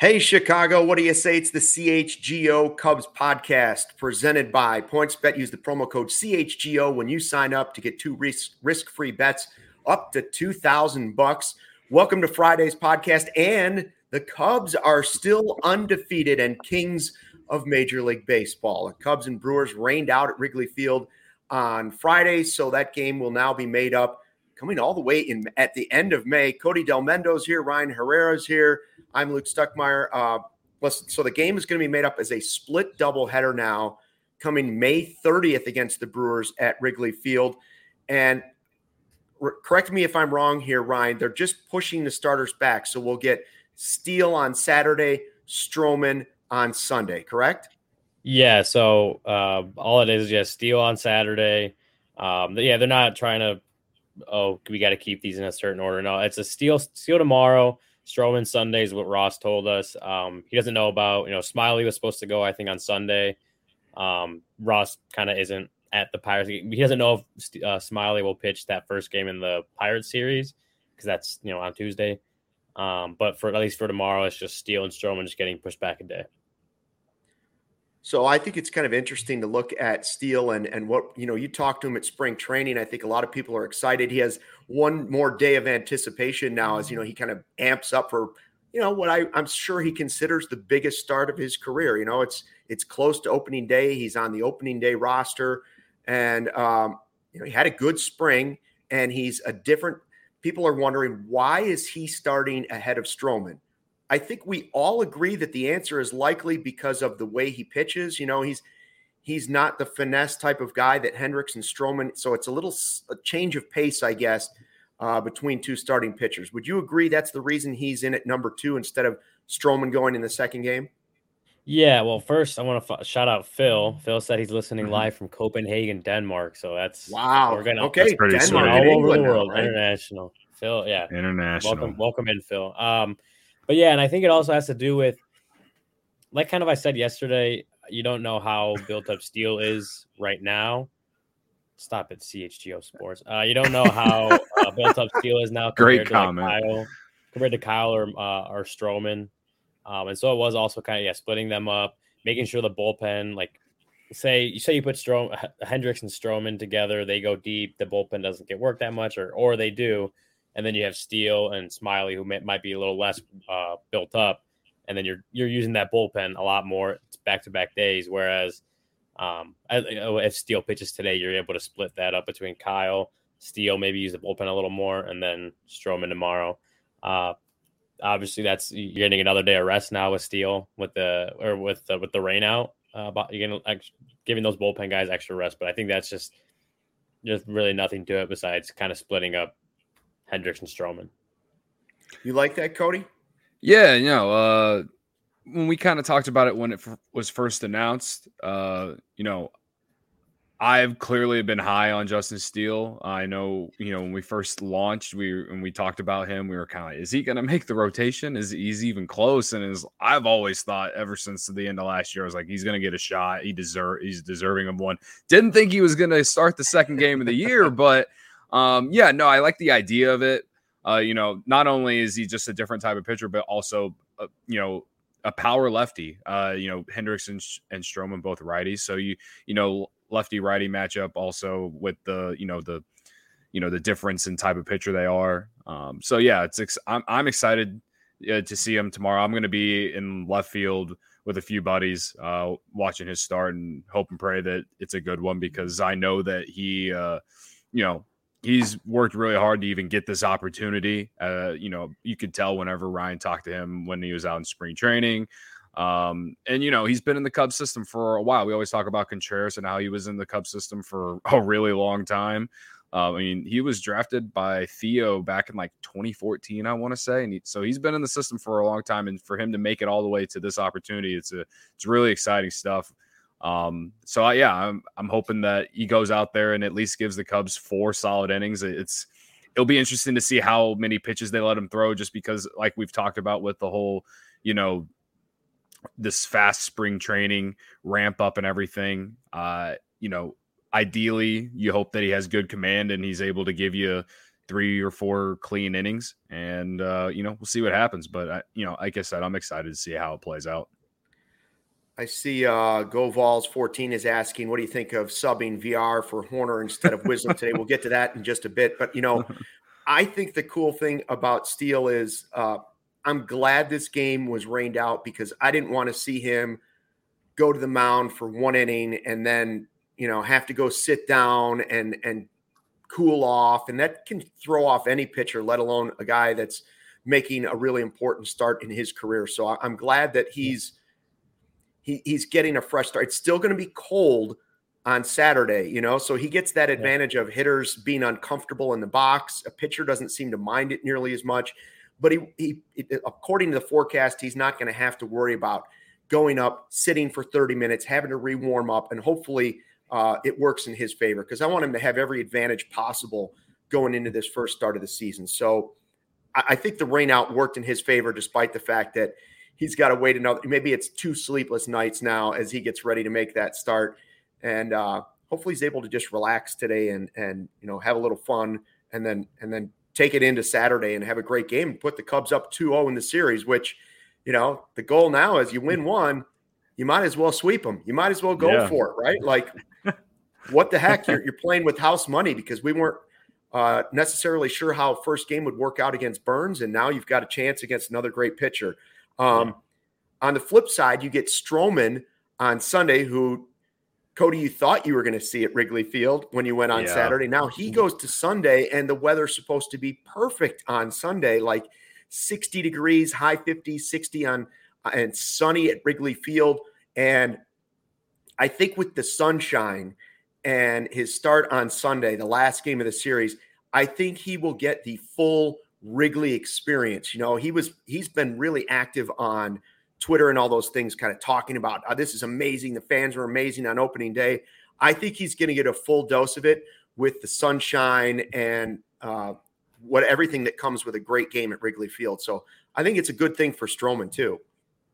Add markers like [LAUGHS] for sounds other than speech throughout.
Hey, Chicago, what do you say? It's the CHGO Cubs podcast presented by PointsBet. Use the promo code CHGO when you sign up to get two risk free bets up to 2000 bucks. Welcome to Friday's podcast. And the Cubs are still undefeated and kings of Major League Baseball. The Cubs and Brewers rained out at Wrigley Field on Friday, so that game will now be made up coming all the way in at the end of May. Cody Delmendo's here, Ryan Herrera's here. I'm Luke Stuckmeyer. Uh, so the game is going to be made up as a split doubleheader now, coming May 30th against the Brewers at Wrigley Field. And re- correct me if I'm wrong here, Ryan. They're just pushing the starters back, so we'll get Steele on Saturday, Stroman on Sunday. Correct? Yeah. So uh, all it is is just Steele on Saturday. Um, yeah, they're not trying to. Oh, we got to keep these in a certain order. No, it's a Steele Steele tomorrow. Stroman Sunday is what Ross told us. Um, he doesn't know about, you know, Smyly was supposed to go, I think, on Sunday. Um, Ross kind of isn't at the Pirates. He doesn't know if uh, Smyly will pitch that first game in the Pirates series because that's, you know, on Tuesday. Um, but for at least for tomorrow, it's just Steele and Stroman just getting pushed back a day. So I think it's kind of interesting to look at Steele and and what you know. You talked to him at spring training. I think a lot of people are excited. He has one more day of anticipation now, as you know he kind of amps up for you know what I, I'm sure he considers the biggest start of his career. You know, it's it's close to opening day. He's on the opening day roster, and um, you know he had a good spring, and he's a different. People are wondering why is he starting ahead of Stroman? I think we all agree that the answer is likely because of the way he pitches. You know, he's he's not the finesse type of guy that Hendricks and Stroman. So it's a little a change of pace, I guess, uh, between two starting pitchers. Would you agree that's the reason he's in at number two instead of Stroman going in the second game? Yeah, well, first I want to f- shout out Phil. Phil said he's listening mm-hmm. live from Copenhagen, Denmark. So that's wow. We're gonna okay, Denmark all over the world, now, right? international. Phil, yeah, international. Welcome, welcome in, Phil. Um, but yeah, and I think it also has to do with, like, kind of I said yesterday, you don't know how built up Steele is right now. Stop it, CHGO Sports. Uh, you don't know how uh, built up Steele is now. Great comment. Like Kyle, compared to Kyle or uh, or Stroman, um, and so it was also kind of yeah splitting them up, making sure the bullpen like say you say you put Strom Hendricks and Stroman together, they go deep. The bullpen doesn't get work that much, or or they do and then you have Steele and Smyly who may, might be a little less uh, built up, and then you're you're using that bullpen a lot more. It's back to back days, whereas um, if Steele pitches today, you're able to split that up between Kyle, Steele, maybe use the bullpen a little more, and then Stroman tomorrow. Uh, obviously, that's you're getting another day of rest now with Steele with the or with the, with the rain out. Uh, you're gonna like, giving those bullpen guys extra rest, but I think that's just there's really nothing to it besides kind of splitting up Hendricks and Stroman. You like that, Cody? Yeah, you know, uh, when we kind of talked about it when it f- was first announced, uh, you know, I've clearly been high on Justin Steele. I know, you know, when we first launched, we when we talked about him, we were kind of like, is he going to make the rotation? Is he's even close? And is I've always thought ever since the end of last year, I was like, he's going to get a shot. He deserve he's deserving of one. Didn't think he was going to start the second game of the year, [LAUGHS] but um, yeah, no, I like the idea of it. uh, you know, not only is he just a different type of pitcher, but also, uh, you know, a power lefty. Uh, you know, Hendricks and, and Stroman both righties, so you you know lefty righty matchup also with the you know the you know the difference in type of pitcher they are. Um, so yeah, it's ex- I'm I'm excited uh, to see him tomorrow. I'm going to be in left field with a few buddies uh, watching his start and hope and pray that it's a good one because I know that he, uh, you know, he's worked really hard to even get this opportunity. Uh, you know, you could tell whenever Ryan talked to him when he was out in spring training. Um, and you know, he's been in the Cubs system for a while. We always talk about Contreras and how he was in the Cubs system for [LAUGHS] a really long time. Um, I mean, he was drafted by Theo back in like 2014, I want to say, and he, so he's been in the system for a long time. And for him to make it all the way to this opportunity, it's a it's really exciting stuff. Um, so I, yeah, I'm I'm hoping that he goes out there and at least gives the Cubs four solid innings. It's it'll be interesting to see how many pitches they let him throw, just because like we've talked about with the whole, you know, this fast spring training ramp up and everything. Uh, you know, ideally, you hope that he has good command and he's able to give you three or four clean innings. And, uh, you know, we'll see what happens. But, I, you know, like I said, I'm excited to see how it plays out. I see uh, GoVols14 is asking, what do you think of subbing Villar for Hoerner instead of Wisdom today? We'll get to that in just a bit. But, you know, [LAUGHS] I think the cool thing about Steele is uh, I'm glad this game was rained out because I didn't want to see him go to the mound for one inning and then you know have to go sit down and and cool off and that can throw off any pitcher let alone a guy that's making a really important start in his career so i'm glad that he's he, he's getting a fresh start. It's still going to be cold on saturday you know? So he gets that advantage of hitters being uncomfortable in the box. A pitcher doesn't seem to mind it nearly as much but he, he according to the forecast he's not going to have to worry about going up sitting for 30 minutes having to re-warm up and hopefully uh, it works in his favor because I want him to have every advantage possible going into this first start of the season. So I, I think the rain out worked in his favor, despite the fact that he's got to wait another. Maybe it's two sleepless nights now as he gets ready to make that start, and uh, hopefully he's able to just relax today and and you know have a little fun, and then and then take it into Saturday and have a great game and put the Cubs up 2-0 in the series. Which you know the goal now is you win one you might as well sweep them. You might as well go yeah. for it, right? Like what the heck? You're, you're playing with house money because we weren't uh, necessarily sure how first game would work out against Burnes, and now you've got a chance against another great pitcher. Um, on the flip side, you get Stroman on Sunday, who Cody, you thought you were going to see at Wrigley Field when you went on yeah. Saturday. Now he goes to Sunday, and the weather's supposed to be perfect on Sunday, like 60 degrees, high 50s, 60 on and sunny at Wrigley Field. And I think with the sunshine and his start on Sunday, the last game of the series, I think he will get the full Wrigley experience. You know, he was he's been really active on Twitter and all those things, kind of talking about oh, this is amazing. The fans were amazing on opening day. I think he's going to get a full dose of it with the sunshine and uh, what everything that comes with a great game at Wrigley Field. So I think it's a good thing for Stroman too.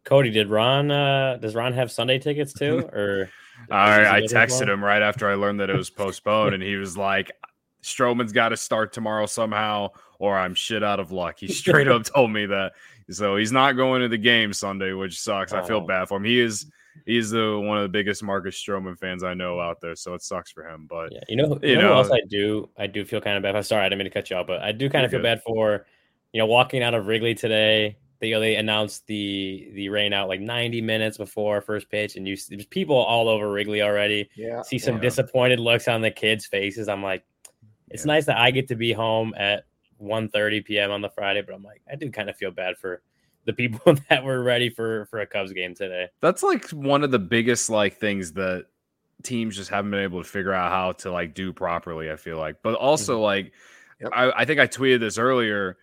Cody, did Ron uh does Ron have Sunday tickets too? [LAUGHS] Or I, I texted him right after I learned that it was postponed, and he was like, Stroman's got to start tomorrow somehow, or I'm shit out of luck. He [LAUGHS] straight up told me that. So he's not going to the game Sunday, which sucks. Oh. I feel oh. bad for him. He is he's the one of the biggest Marcus Stroman fans I know out there, so it sucks for him. But yeah, you know, you, you know, know else I do I do feel kind of bad. I'm Sorry, I didn't mean to cut you off, but I do kind of feel good. bad for you know walking out of Wrigley today they you know, they announced the the rain out like 90 minutes before first pitch, and you there's people all over Wrigley already. Yeah, see some yeah. disappointed looks on the kids' faces. I'm like, it's yeah. nice that I get to be home at 1:30 p.m. on the Friday, but I'm like, I do kind of feel bad for the people [LAUGHS] that were ready for for a Cubs game today. That's like one of the biggest like things that teams just haven't been able to figure out how to like do properly. I feel like, but also mm-hmm. like, yep. I, I think I tweeted this earlier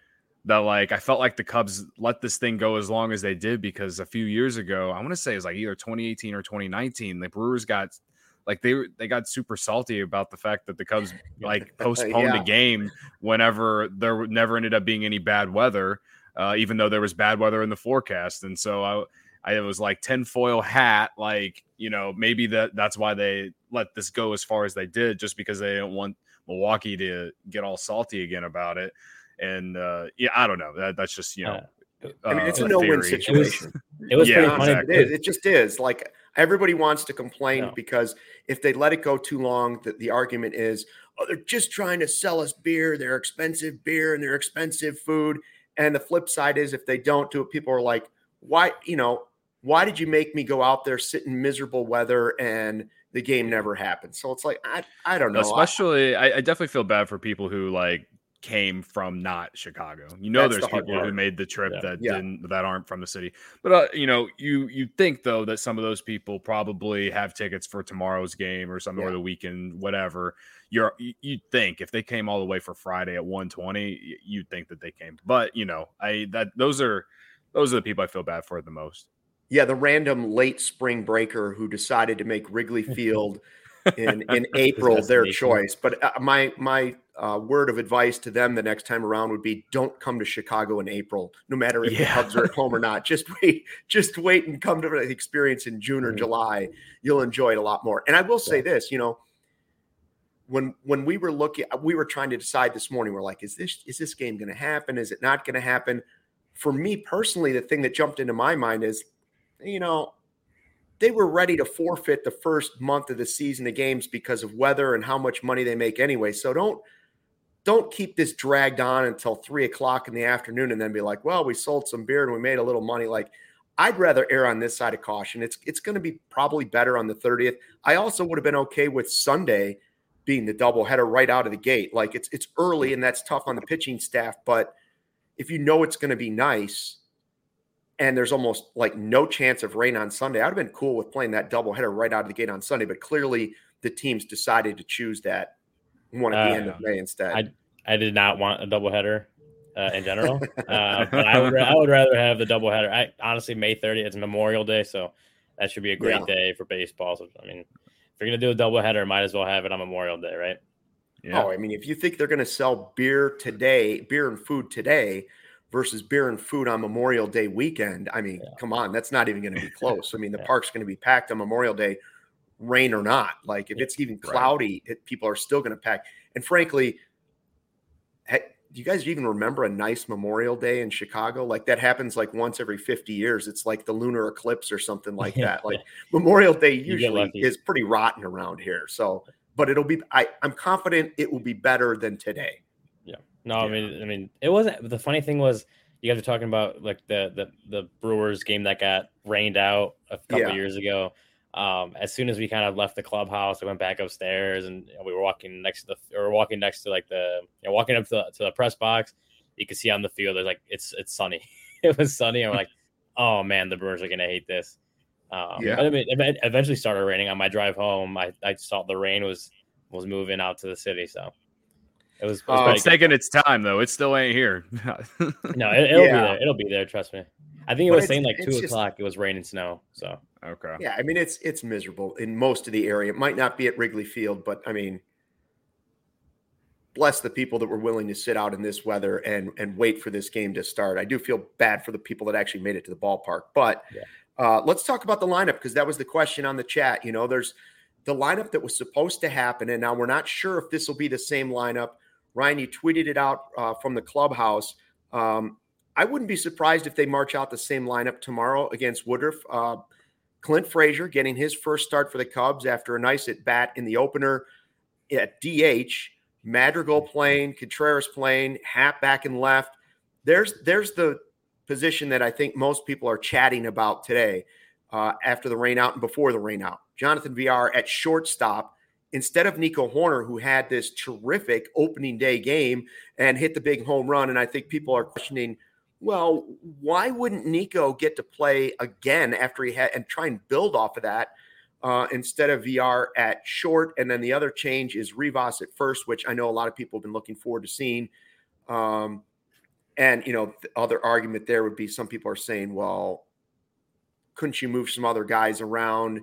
that like I felt like the Cubs let this thing go as long as they did because a few years ago, I want to say it was like either 2018 or 2019, the Brewers got like they they got super salty about the fact that the Cubs [LAUGHS] like [LAUGHS] postponed yeah. a game whenever there never ended up being any bad weather, uh, even though there was bad weather in the forecast. And so I I was like tinfoil hat, like you know maybe that that's why they let this go as far as they did, just because they didn't want Milwaukee to get all salty again about it And uh, yeah, I don't know. That, that's just you know. Uh, I mean, it's uh, a no-win theory. situation. It was [LAUGHS] Yeah, pretty funny. exactly. It is. It just is. Like everybody wants to complain No. because if they let it go too long, the, the argument is, oh, they're just trying to sell us beer. They're expensive beer and they're expensive food. And the flip side is, if they don't do it, people are like, why? You know, why did you make me go out there, sit in miserable weather, and the game never happened? So it's like, I, I don't know. Especially, I, I definitely feel bad for people who like came from not Chicago. You know, That's there's the people who made the trip Yeah. that Yeah. didn't that aren't from the city. But uh, you know, you you think though that some of those people probably have tickets for tomorrow's game or something or the weekend, whatever. You're you- you'd think if they came all the way for Friday at 120, you'd think that they came. But you know, I that those are those are the people I feel bad for the most. Yeah, the random late spring breaker who decided to make Wrigley [LAUGHS] Field in in April their choice. But uh, my my uh, word of advice to them the next time around would be: don't come to Chicago in April, no matter if the Yeah. Cubs are at home or not. Just wait, just wait and come to the experience in June or Mhm. July. You'll enjoy it a lot more. And I will say Yeah. this, you know. When, when we were looking, we were trying to decide this morning. We're like, is this is this game going to happen? Is it not going to happen? For me personally, the thing that jumped into my mind is you know, they were ready to forfeit the first month of the season of games because of weather and how much money they make anyway. So don't don't keep this dragged on until three o'clock in the afternoon and then be like, well, we sold some beer and we made a little money. Like I'd rather err on this side of caution. It's it's going to be probably better on the 30th. I also would have been okay with Sunday being the doubleheader right out of the gate. Like it's it's early and that's tough on the pitching staff, but if you know it's going to be nice, and there's almost like no chance of rain on Sunday. I'd have been cool with playing that doubleheader right out of the gate on Sunday, but clearly the teams decided to choose that one at the Uh, end of May instead. I- I did not want a doubleheader uh, in general, [LAUGHS] uh, but I would, I would rather have the doubleheader. I honestly, May 30th, it's Memorial Day, so that should be a great Yeah. day for baseball. So, I mean, if you're gonna do a doubleheader, might as well have it on Memorial Day, right? Yeah. Oh, I mean, if you think they're going to sell beer today, beer and food today versus beer and food on Memorial Day weekend, I mean, Yeah. come on, that's not even going to be [LAUGHS] close. I mean, the Yeah. park's going to be packed on Memorial Day, rain or not. Like if it's even Right. cloudy, it, people are still going to pack. And frankly, do you guys even remember a nice Memorial Day in Chicago? Like that happens like once every 50 years. It's like the lunar eclipse or something like that. Like Memorial Day usually is pretty rotten around here. So, but it'll be, I, I'm confident it will be better than today. Yeah. No, I mean, I mean, it wasn't. The funny thing was, you guys were talking about like the the the Brewers game that got rained out a couple Yeah. years ago. Um, as soon as we kind of left the clubhouse, I went back upstairs, and you know, we were walking next to the, or walking next to like the, you know, walking up to the, to the press box. You could see on the field, there's like it's it's sunny. [LAUGHS] it was sunny, and we're like, oh man, the Brewers are gonna hate this. Um, Yeah. But I mean, it eventually started raining on my drive home. I, I saw the rain was was moving out to the city, so it was. It was pretty it's good. taking its time though. It still ain't here. No, it, it'll [LAUGHS] Yeah. be there. It'll be there. Trust me. I think it But was saying like two just- o'clock. It was rain and snow. So okay. Yeah, I mean it's it's miserable in most of the area. It might not be at Wrigley Field, but I mean, bless the people that were willing to sit out in this weather and and wait for this game to start. I do feel bad for the people that actually made it to the ballpark. But Yeah. uh, let's talk about the lineup because that was the question on the chat. You know, there's the lineup that was supposed to happen, and now we're not sure if this will be the same lineup. Ryan, you tweeted it out uh, from the clubhouse. Um, I wouldn't be surprised if they march out the same lineup tomorrow against Woodruff. Uh, Clint Frazier getting his first start for the Cubs after a nice at bat in the opener at DH. Madrigal playing, Contreras playing, Happ back and left. There's there's the position that I think most people are chatting about today uh, after the rain out and before the rain out. Jonathan Villar at shortstop instead of Nico Hoerner, who had this terrific opening day game and hit the big home run. And I think people are questioning, well, why wouldn't Nico get to play again after he had and try and build off of that uh, instead of Villar at short? And then the other change is Rivas at first, which I know a lot of people have been looking forward to seeing. Um, and, you know, the other argument there would be some people are saying, well, couldn't you move some other guys around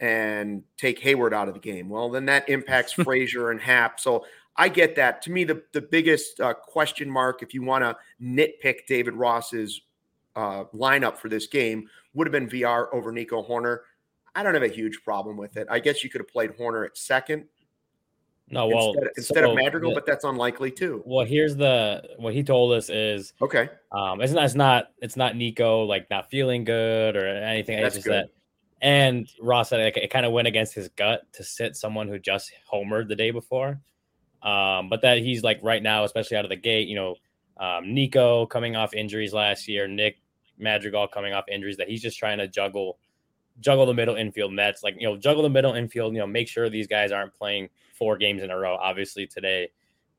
and take Heyward out of the game? Well, then that impacts [LAUGHS] Frazier and Happ. So I get that. To me, the, the biggest uh, question mark, if you want to nitpick David Ross's uh, lineup for this game, would have been Villar over Nico Hoerner. I don't have a huge problem with it. I guess you could have played Hoerner at second. No, well, instead, instead so of Madrigal, the- but that's unlikely too. well, here's the what he told us is Okay, um it's not it's not it's not Nico like not feeling good or anything. That's it's just good. that and Ross said like, it kind of went against his gut to sit someone who just homered the day before. Um, but that he's like right now, especially out of the gate, you know, um, Nico coming off injuries last year, Nick Madrigal coming off injuries, that he's just trying to juggle juggle the middle infield nets, like you know, juggle the middle infield, you know, make sure these guys aren't playing four games in a row. Obviously today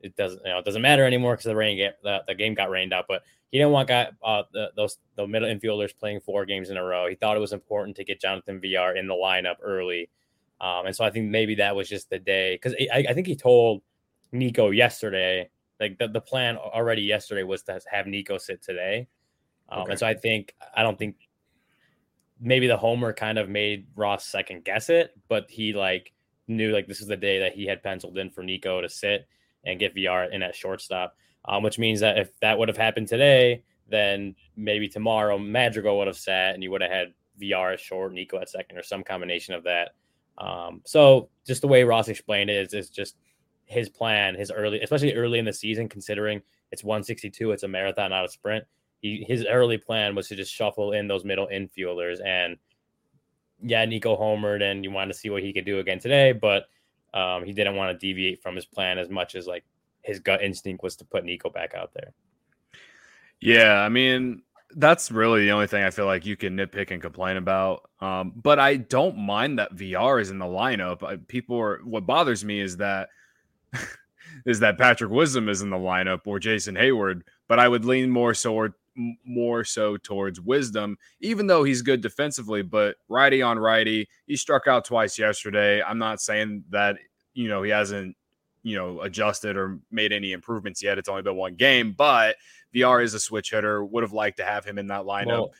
it doesn't you know it doesn't matter anymore because the rain get the, the game got rained out, but he didn't want guy, uh, those the middle infielders playing four games in a row. He thought it was important to get Jonathan Villar in the lineup early, um, and so I think maybe that was just the day because I, I think he told Nico yesterday, like the, the plan already yesterday was to have Nico sit today, um, Okay. and so I think I don't think maybe the homer kind of made Ross second guess it, but he like knew like this is the day that he had penciled in for Nico to sit and get Villar in at shortstop um, which means that if that would have happened today, then maybe tomorrow Madrigal would have sat and you would have had Villar at short, Nico at second, or some combination of that. Um, so just the way Ross explained it is, is just his plan, his early, especially early in the season, considering it's 162, it's a marathon, not a sprint. He, his early plan was to just shuffle in those middle infielders. And yeah, Nico homered and you wanted to see what he could do again today, but um, he didn't want to deviate from his plan as much as like his gut instinct was to put Nico back out there. Yeah, I mean, that's really the only thing I feel like you can nitpick and complain about. Um, but I don't mind that Villar is in the lineup. People are what bothers me is that [LAUGHS] is that Patrick Wisdom is in the lineup or Jason Heyward. But I would lean more so or more so towards Wisdom, even though he's good defensively. But righty on righty, he struck out twice yesterday. I'm not saying that you know he hasn't you know adjusted or made any improvements yet. It's only been one game, but Villar is a switch hitter. Would have liked to have him in that lineup. Well,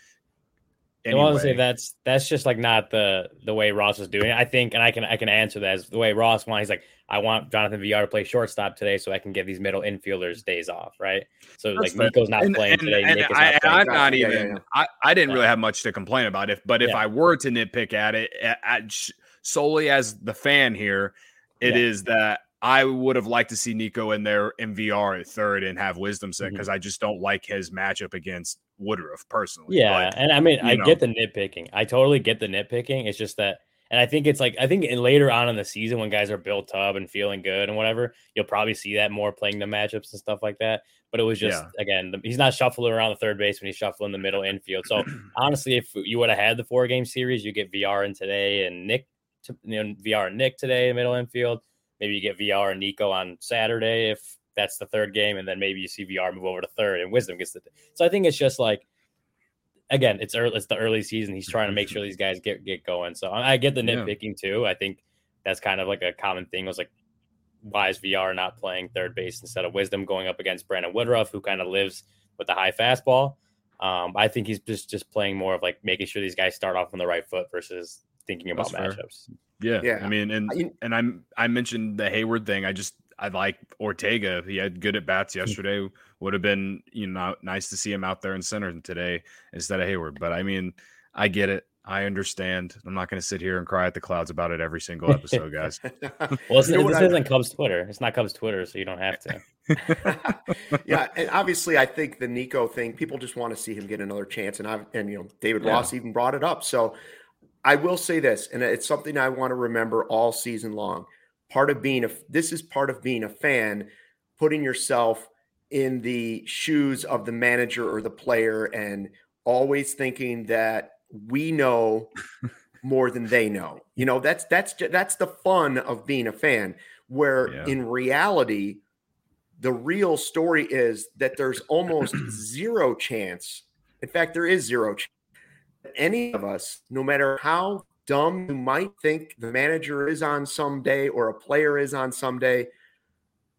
I want to say that's that's just like not the the way Ross is doing it. I think, and I can I can answer that as the way Ross wants. He's like, I want Jonathan Villar to play shortstop today, so I can get these middle infielders days off, right? So That's like fair. Nico's not And- playing and- today. and Nick is I, not playing. am not Yeah, yeah, even. yeah. I, I didn't Yeah. really have much to complain about. If but if Yeah. I were to nitpick at it at, at sh- solely as the fan here, it is Yeah. that I would have liked to see Nico in there in Villar at third and have Wisdom set mm-hmm. because I just don't like his matchup against Woodruff personally. Yeah, But, and I mean, I know. get the nitpicking. I totally get the nitpicking. It's just that, and I think it's like I think in later on in the season when guys are built up and feeling good and whatever, you'll probably see that more playing the matchups and stuff like that. But it was just Yeah. again, the, he's not shuffling around the third base when he's shuffling the middle infield. So [CLEARS THROAT] honestly, if you would have had the four game series, you get Villar and today and Nick, to, you know, Villar and Nick today, in middle infield. Maybe you get Villar and Nico on Saturday if that's the third game, and then maybe you see Villar move over to third and Wisdom gets the. So I think it's just like again, it's early, it's the early season. He's trying to make sure [LAUGHS] these guys get get going. So I I get the Yeah. nitpicking too. I think that's kind of like a common thing. Was like, why is Villar not playing third base instead of Wisdom going up against Brandon Woodruff, who kind of lives with the high fastball? Um, I think he's just just playing more of like making sure these guys start off on the right foot versus thinking about That's fair. matchups. yeah, Yeah. I mean, and I- and I'm I mentioned the Heyward thing. I just I like Ortega. He had good at bats hmm. yesterday. Would have been you know nice to see him out there in center today instead of Heyward. But I mean, I get it. I understand. I'm not going to sit here and cry at the clouds about it every single episode, [LAUGHS] guys. Well, You know this I- isn't Cubs Twitter. It's not Cubs Twitter, so you don't have to. [LAUGHS] [LAUGHS] yeah, and obviously, I think the Nico thing, people just want to see him get another chance, and I and you know David Yeah. Ross even brought it up. So I will say this, and it's something I want to remember all season long. Part of being a this is part of being a fan, putting yourself in the shoes of the manager or the player, and always thinking that we know [LAUGHS] more than they know. You know, that's that's that's the fun of being a fan. Where Yeah. in reality, the real story is that there's almost [CLEARS THROAT] zero chance. In fact, there is zero chance any of us, no matter how dumb you might think the manager is on some day or a player is on some day,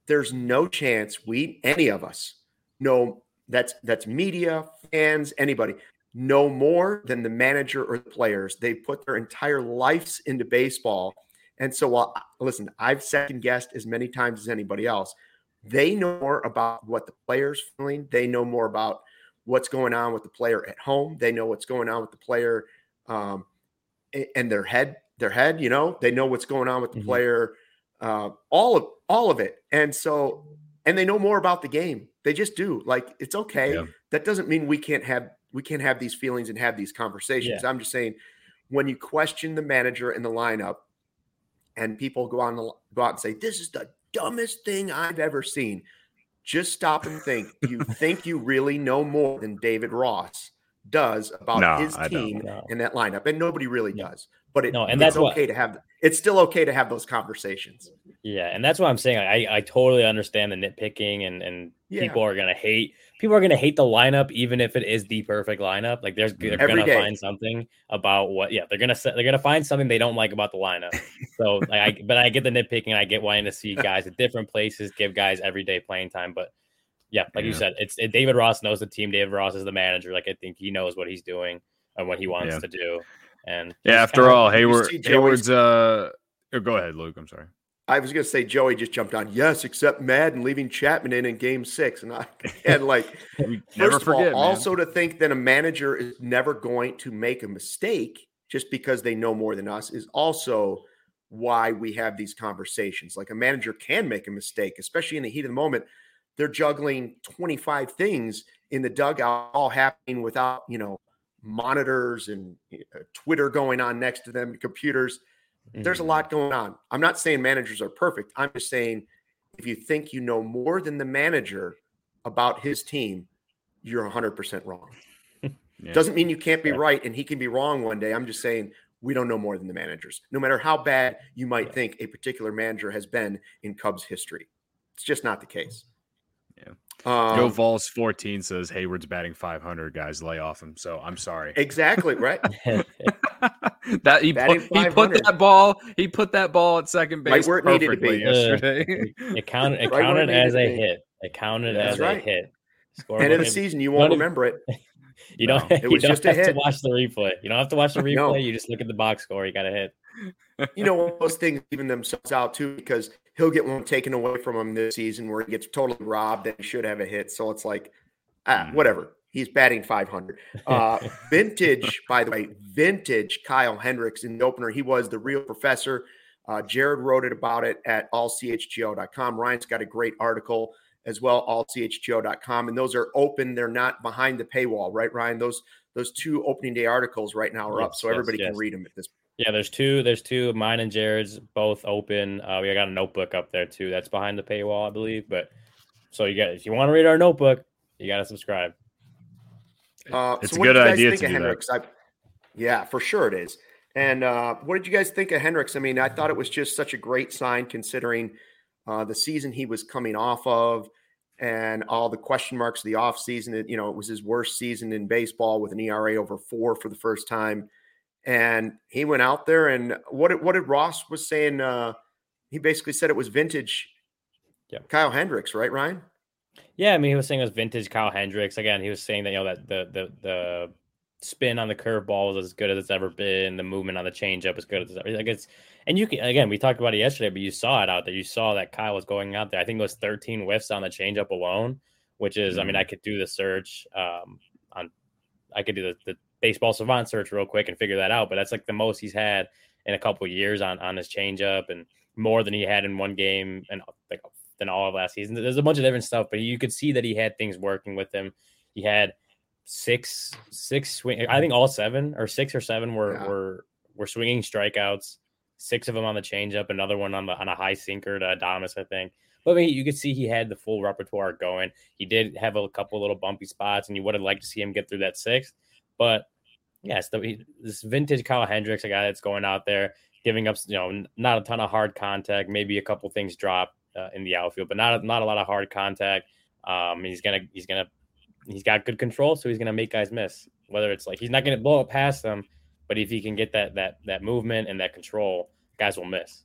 there's no chance we, any of us, know that's that's media, fans, anybody, know more than the manager or the players. They put their entire lives into baseball. And so while listen, I've second guessed as many times as anybody else. They know more about what the player's feeling. They know more about what's going on with the player at home. They know what's going on with the player um, and their head. Their head, you know, they know what's going on with the Mhm. player uh, all of all of it. And so, and they know more about the game. They just do. Like it's okay. Yeah. That doesn't mean we can't have we can't have these feelings and have these conversations. Yeah. I'm just saying, when you question the manager and the lineup, and people go on go out and say this is the dumbest thing I've ever seen. Just stop and think. You think you really know more than David Ross does about No, his I team No. and that lineup, and nobody really No. does. But it, No, and it's that's what- okay to have. It's still okay to have those conversations. Yeah, and that's what I'm saying. I I totally understand the nitpicking, and and Yeah. people are gonna hate. People are gonna hate the lineup, even if it is the perfect lineup. Like there's mm-hmm. they're Every gonna day. find something about what. Yeah, they're gonna they're gonna find something they don't like about the lineup. [LAUGHS] So like, I but I get the nitpicking. I get wanting to see guys at different places, give guys everyday playing time. But yeah, like you said, it's it, David Ross knows the team. David Ross is the manager. Like I think he knows what he's doing and what he wants Yeah. to do. And Yeah, after kinda- all, you Heyward see Heyward's uh oh, go ahead, Luke. I'm sorry. I was going to say Joey just jumped on. Yes, except Maddon leaving Chapman in in Game Six, and I [LAUGHS] and like [LAUGHS] We First never of forget. all, man. also to think that a manager is never going to make a mistake just because they know more than us is also why we have these conversations. Like a manager can make a mistake, especially in the heat of the moment. They're juggling 25 things in the dugout, all happening without, you know, monitors and uh, Twitter going on next to them, computers. There's a Mhm. lot going on. I'm not saying managers are perfect. I'm just saying if you think you know more than the manager about his team, you're 100% wrong. [LAUGHS] Yeah. Doesn't mean you can't be Yeah. right and he can be wrong one day. I'm just saying we don't know more than the managers, no matter how bad you might Yeah. think a particular manager has been in Cubs history. It's just not the case. Yeah. Um, Joe Vols 14 says Heyward's batting 500. Guys, lay off him. So I'm sorry. exactly right. [LAUGHS] that he Batting put, he put that ball. He put that ball at second Right base where it needed to perfectly be. yesterday. It counted. [LAUGHS] It Right where it counted as a be. hit. It counted That's as right. a hit. Score End of the button- season, you won't remember it. [LAUGHS] You don't. No, it you was don't just a hit. to watch the replay. You don't have to watch the replay. No. You just look at the box score. You got a hit. You know, those things even themselves out too, because he'll get one taken away from him this season where he gets totally robbed and he should have a hit. So it's like, ah, Mhm. whatever. He's batting 500. Uh, [LAUGHS] vintage, by the way, vintage Kyle Hendricks in the opener. He was the real professor. Uh, Jared wrote it about it at allchgo.com. Ryan's got a great article as well, allchgo.com. And those are open. They're not behind the paywall, right, Ryan? Those those two opening day articles right now are up, so yes, everybody yes. can read them at this Yeah, there's two. There's two. Mine and Jared's both open. Uh, we got a notebook up there too. That's behind the paywall, I believe. But so you got if you want to read our notebook, you got to subscribe. Uh, It's so a good did you guys idea to of do that. I, yeah, for sure it is. And uh, what did you guys think of Hendricks? I mean, I thought it was just such a great sign considering uh, the season he was coming off of and all the question marks of the offseason. It, you know, it was his worst season in baseball with an ERA over four for the first time. And he went out there and what did, what did Ross was saying? Uh, he basically said it was vintage Yeah. Kyle Hendricks, right, Ryan? Yeah, I mean, he was saying it was vintage Kyle Hendricks. Again, he was saying that you know that the the the spin on the curveball was as good as it's ever been. The movement on the changeup as good as it's ever. Like it's, and you can again, we talked about it yesterday, but you saw it out there. You saw that Kyle was going out there. I think it was 13 whiffs on the changeup alone, which is, I mean, I could do the search um, on, I could do the, the baseball savant search real quick and figure that out. But that's like the most he's had in a couple of years on on his changeup, and more than he had in one game and like than all of last season. There's a bunch of different stuff, but you could see that he had things working with him. He had six six swing. I think all seven or six or seven were Yeah. were were swinging strikeouts. Six of them on the changeup, another one on the on a high sinker to Adames, I think. But I mean, you could see he had the full repertoire going. He did have a couple little bumpy spots, and you would have liked to see him get through that sixth. But yes, the, this vintage Kyle Hendricks, a guy that's going out there giving up, you know, not a ton of hard contact, maybe a couple things drop uh, in the outfield, but not not a lot of hard contact. Um, he's gonna he's gonna he's got good control, so he's gonna make guys miss. Whether it's like he's not gonna blow it past them, but if he can get that that that movement and that control, guys will miss.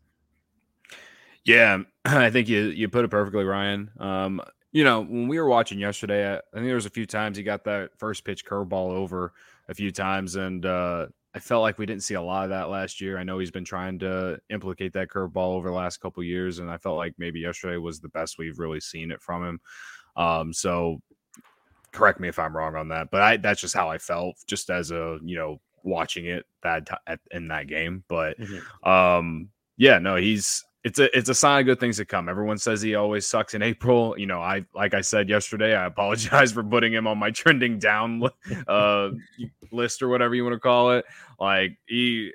Yeah, [CLEARS THROAT] I think you you put it perfectly, Ryan. Um, you know, when we were watching yesterday, I, I think there was a few times he got that first pitch curveball over a few times, and uh, I felt like we didn't see a lot of that last year. I know he's been trying to implicate that curveball over the last couple years, and I felt like maybe yesterday was the best we've really seen it from him. Um, so correct me if I'm wrong on that, but I that's just how I felt, just as a you know watching it that t- at, in that game. But Mhm. um, yeah, no, he's it's a it's a sign of good things to come. Everyone says he always sucks in April. You know, I like I said yesterday, I [LAUGHS] apologize for putting him on my trending down [LAUGHS] uh, list or whatever you want to call it. Like he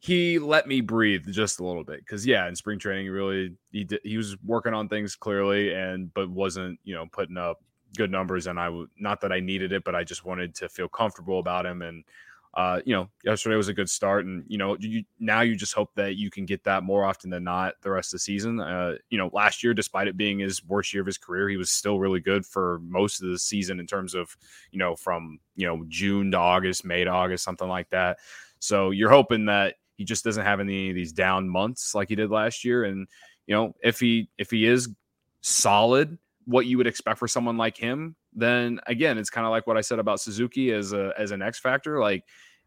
he let me breathe just a little bit because yeah, in spring training, really he did, he was working on things clearly and but wasn't you know putting up good numbers. And I not that I needed it, but I just wanted to feel comfortable about him and uh, you know, yesterday was a good start, and you know, you, now you just hope that you can get that more often than not the rest of the season. Uh, you know, last year, despite it being his worst year of his career, he was still really good for most of the season in terms of you know from you know June to August, May to August, something like that. So you're hoping that he just doesn't have any of these down months like he did last year, and you know, if he if he is solid, what you would expect for someone like him, then again, it's kind of like what I said about Suzuki as a as an X factor. Like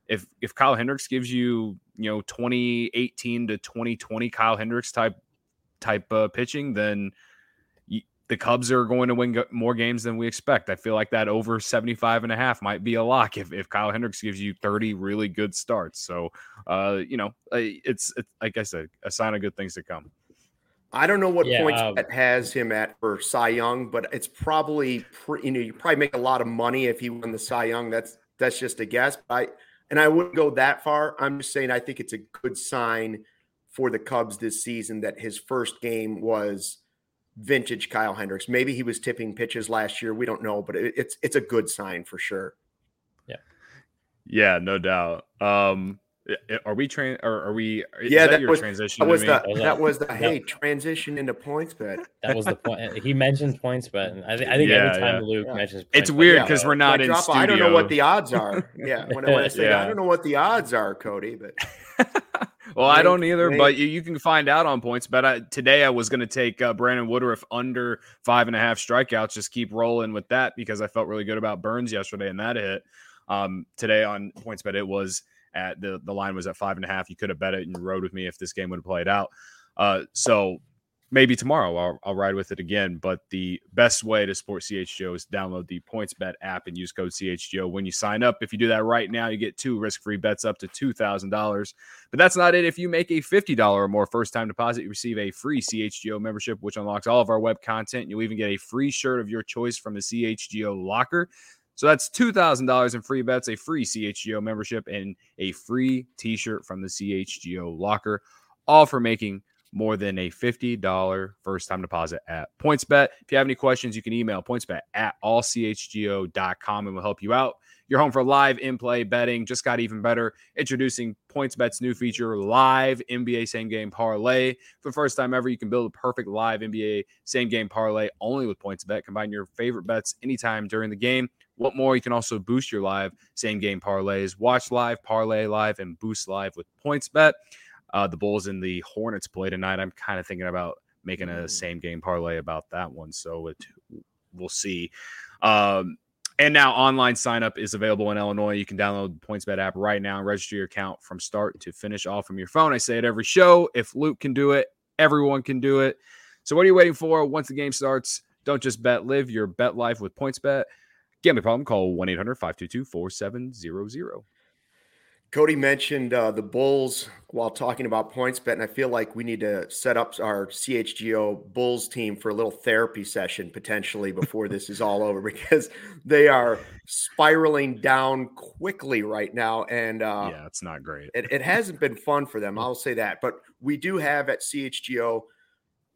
if if Kyle Hendricks gives you you know 2018 to 2020 Kyle Hendricks type type uh, pitching, then you, the Cubs are going to win go- more games than we expect. I feel like that over 75 and a half might be a lock if, if Kyle Hendricks gives you 30 really good starts. So, uh, you know, it's, it's like I said, a sign of good things to come. I don't know what yeah, points um, that has him at for Cy Young, but it's probably pre, you know you probably make a lot of money if he won the Cy Young. That's that's just a guess. But I and I wouldn't go that far. I'm just saying I think it's a good sign for the Cubs this season that his first game was vintage Kyle Hendricks. Maybe he was tipping pitches last year. We don't know, but it, it's it's a good sign for sure. Yeah. Yeah, no doubt. Um are we train or are we yeah that, that was, transition that was the that was the hey transition into PointsBet [LAUGHS] that was the point he mentioned PointsBet i, th- I think yeah, every time yeah. luke yeah. mentions it's weird because we're not in drop, studio. i don't know what the odds are. [LAUGHS] Yeah when, when i say i don't know what the odds are cody but [LAUGHS] well i don't either but you, you can find out on PointsBet I, today i was going to take uh, brandon woodruff under five and a half strikeouts just keep rolling with that because i felt really good about Burnes yesterday and that hit. Um, today on PointsBet it was at the the line was at five and a half. You could have bet it and rode with me if this game would have played out. Uh, so maybe tomorrow I'll, I'll ride with it again. But the best way to support CHGO is download the PointsBet app and use code CHGO when you sign up. If you do that right now, you get two risk free bets up to $2,000. But that's not it. If you make a $50 or more first time deposit, you receive a free CHGO membership, which unlocks all of our web content. You'll even get a free shirt of your choice from the CHGO locker. So that's $2,000 in free bets, a free CHGO membership, and a free t shirt from the CHGO locker, all for making more than a $50 first time deposit at PointsBet. If you have any questions, you can email pointsbet at allchgo.com and we'll help you out. You're home for live in play betting. Just got even better. Introducing PointsBet's new feature, Live NBA Same Game Parlay. For the first time ever, you can build a perfect live NBA Same Game Parlay only with PointsBet. Combine your favorite bets anytime during the game. What more? You can also boost your live same game parlays. Watch live, parlay live, and boost live with PointsBet. Uh, the Bulls and the Hornets play tonight. I'm kind of thinking about making a same game parlay about that one. So it, we'll see. Um, and now online sign up is available in Illinois. You can download the PointsBet app right now and register your account from start to finish all from your phone. I say it every show. If Luke can do it, everyone can do it. So what are you waiting for? Once the game starts, don't just bet, live your bet life with PointsBet. Gambling problem? Call 1 800 522 4700. Cody mentioned uh, the Bulls while talking about points bet, and I feel like we need to set up our CHGO Bulls team for a little therapy session potentially before this is all over [LAUGHS] because they are spiraling down quickly right now. And uh, yeah, it's not great. It, it hasn't been fun for them, I'll say that. But we do have at CHGO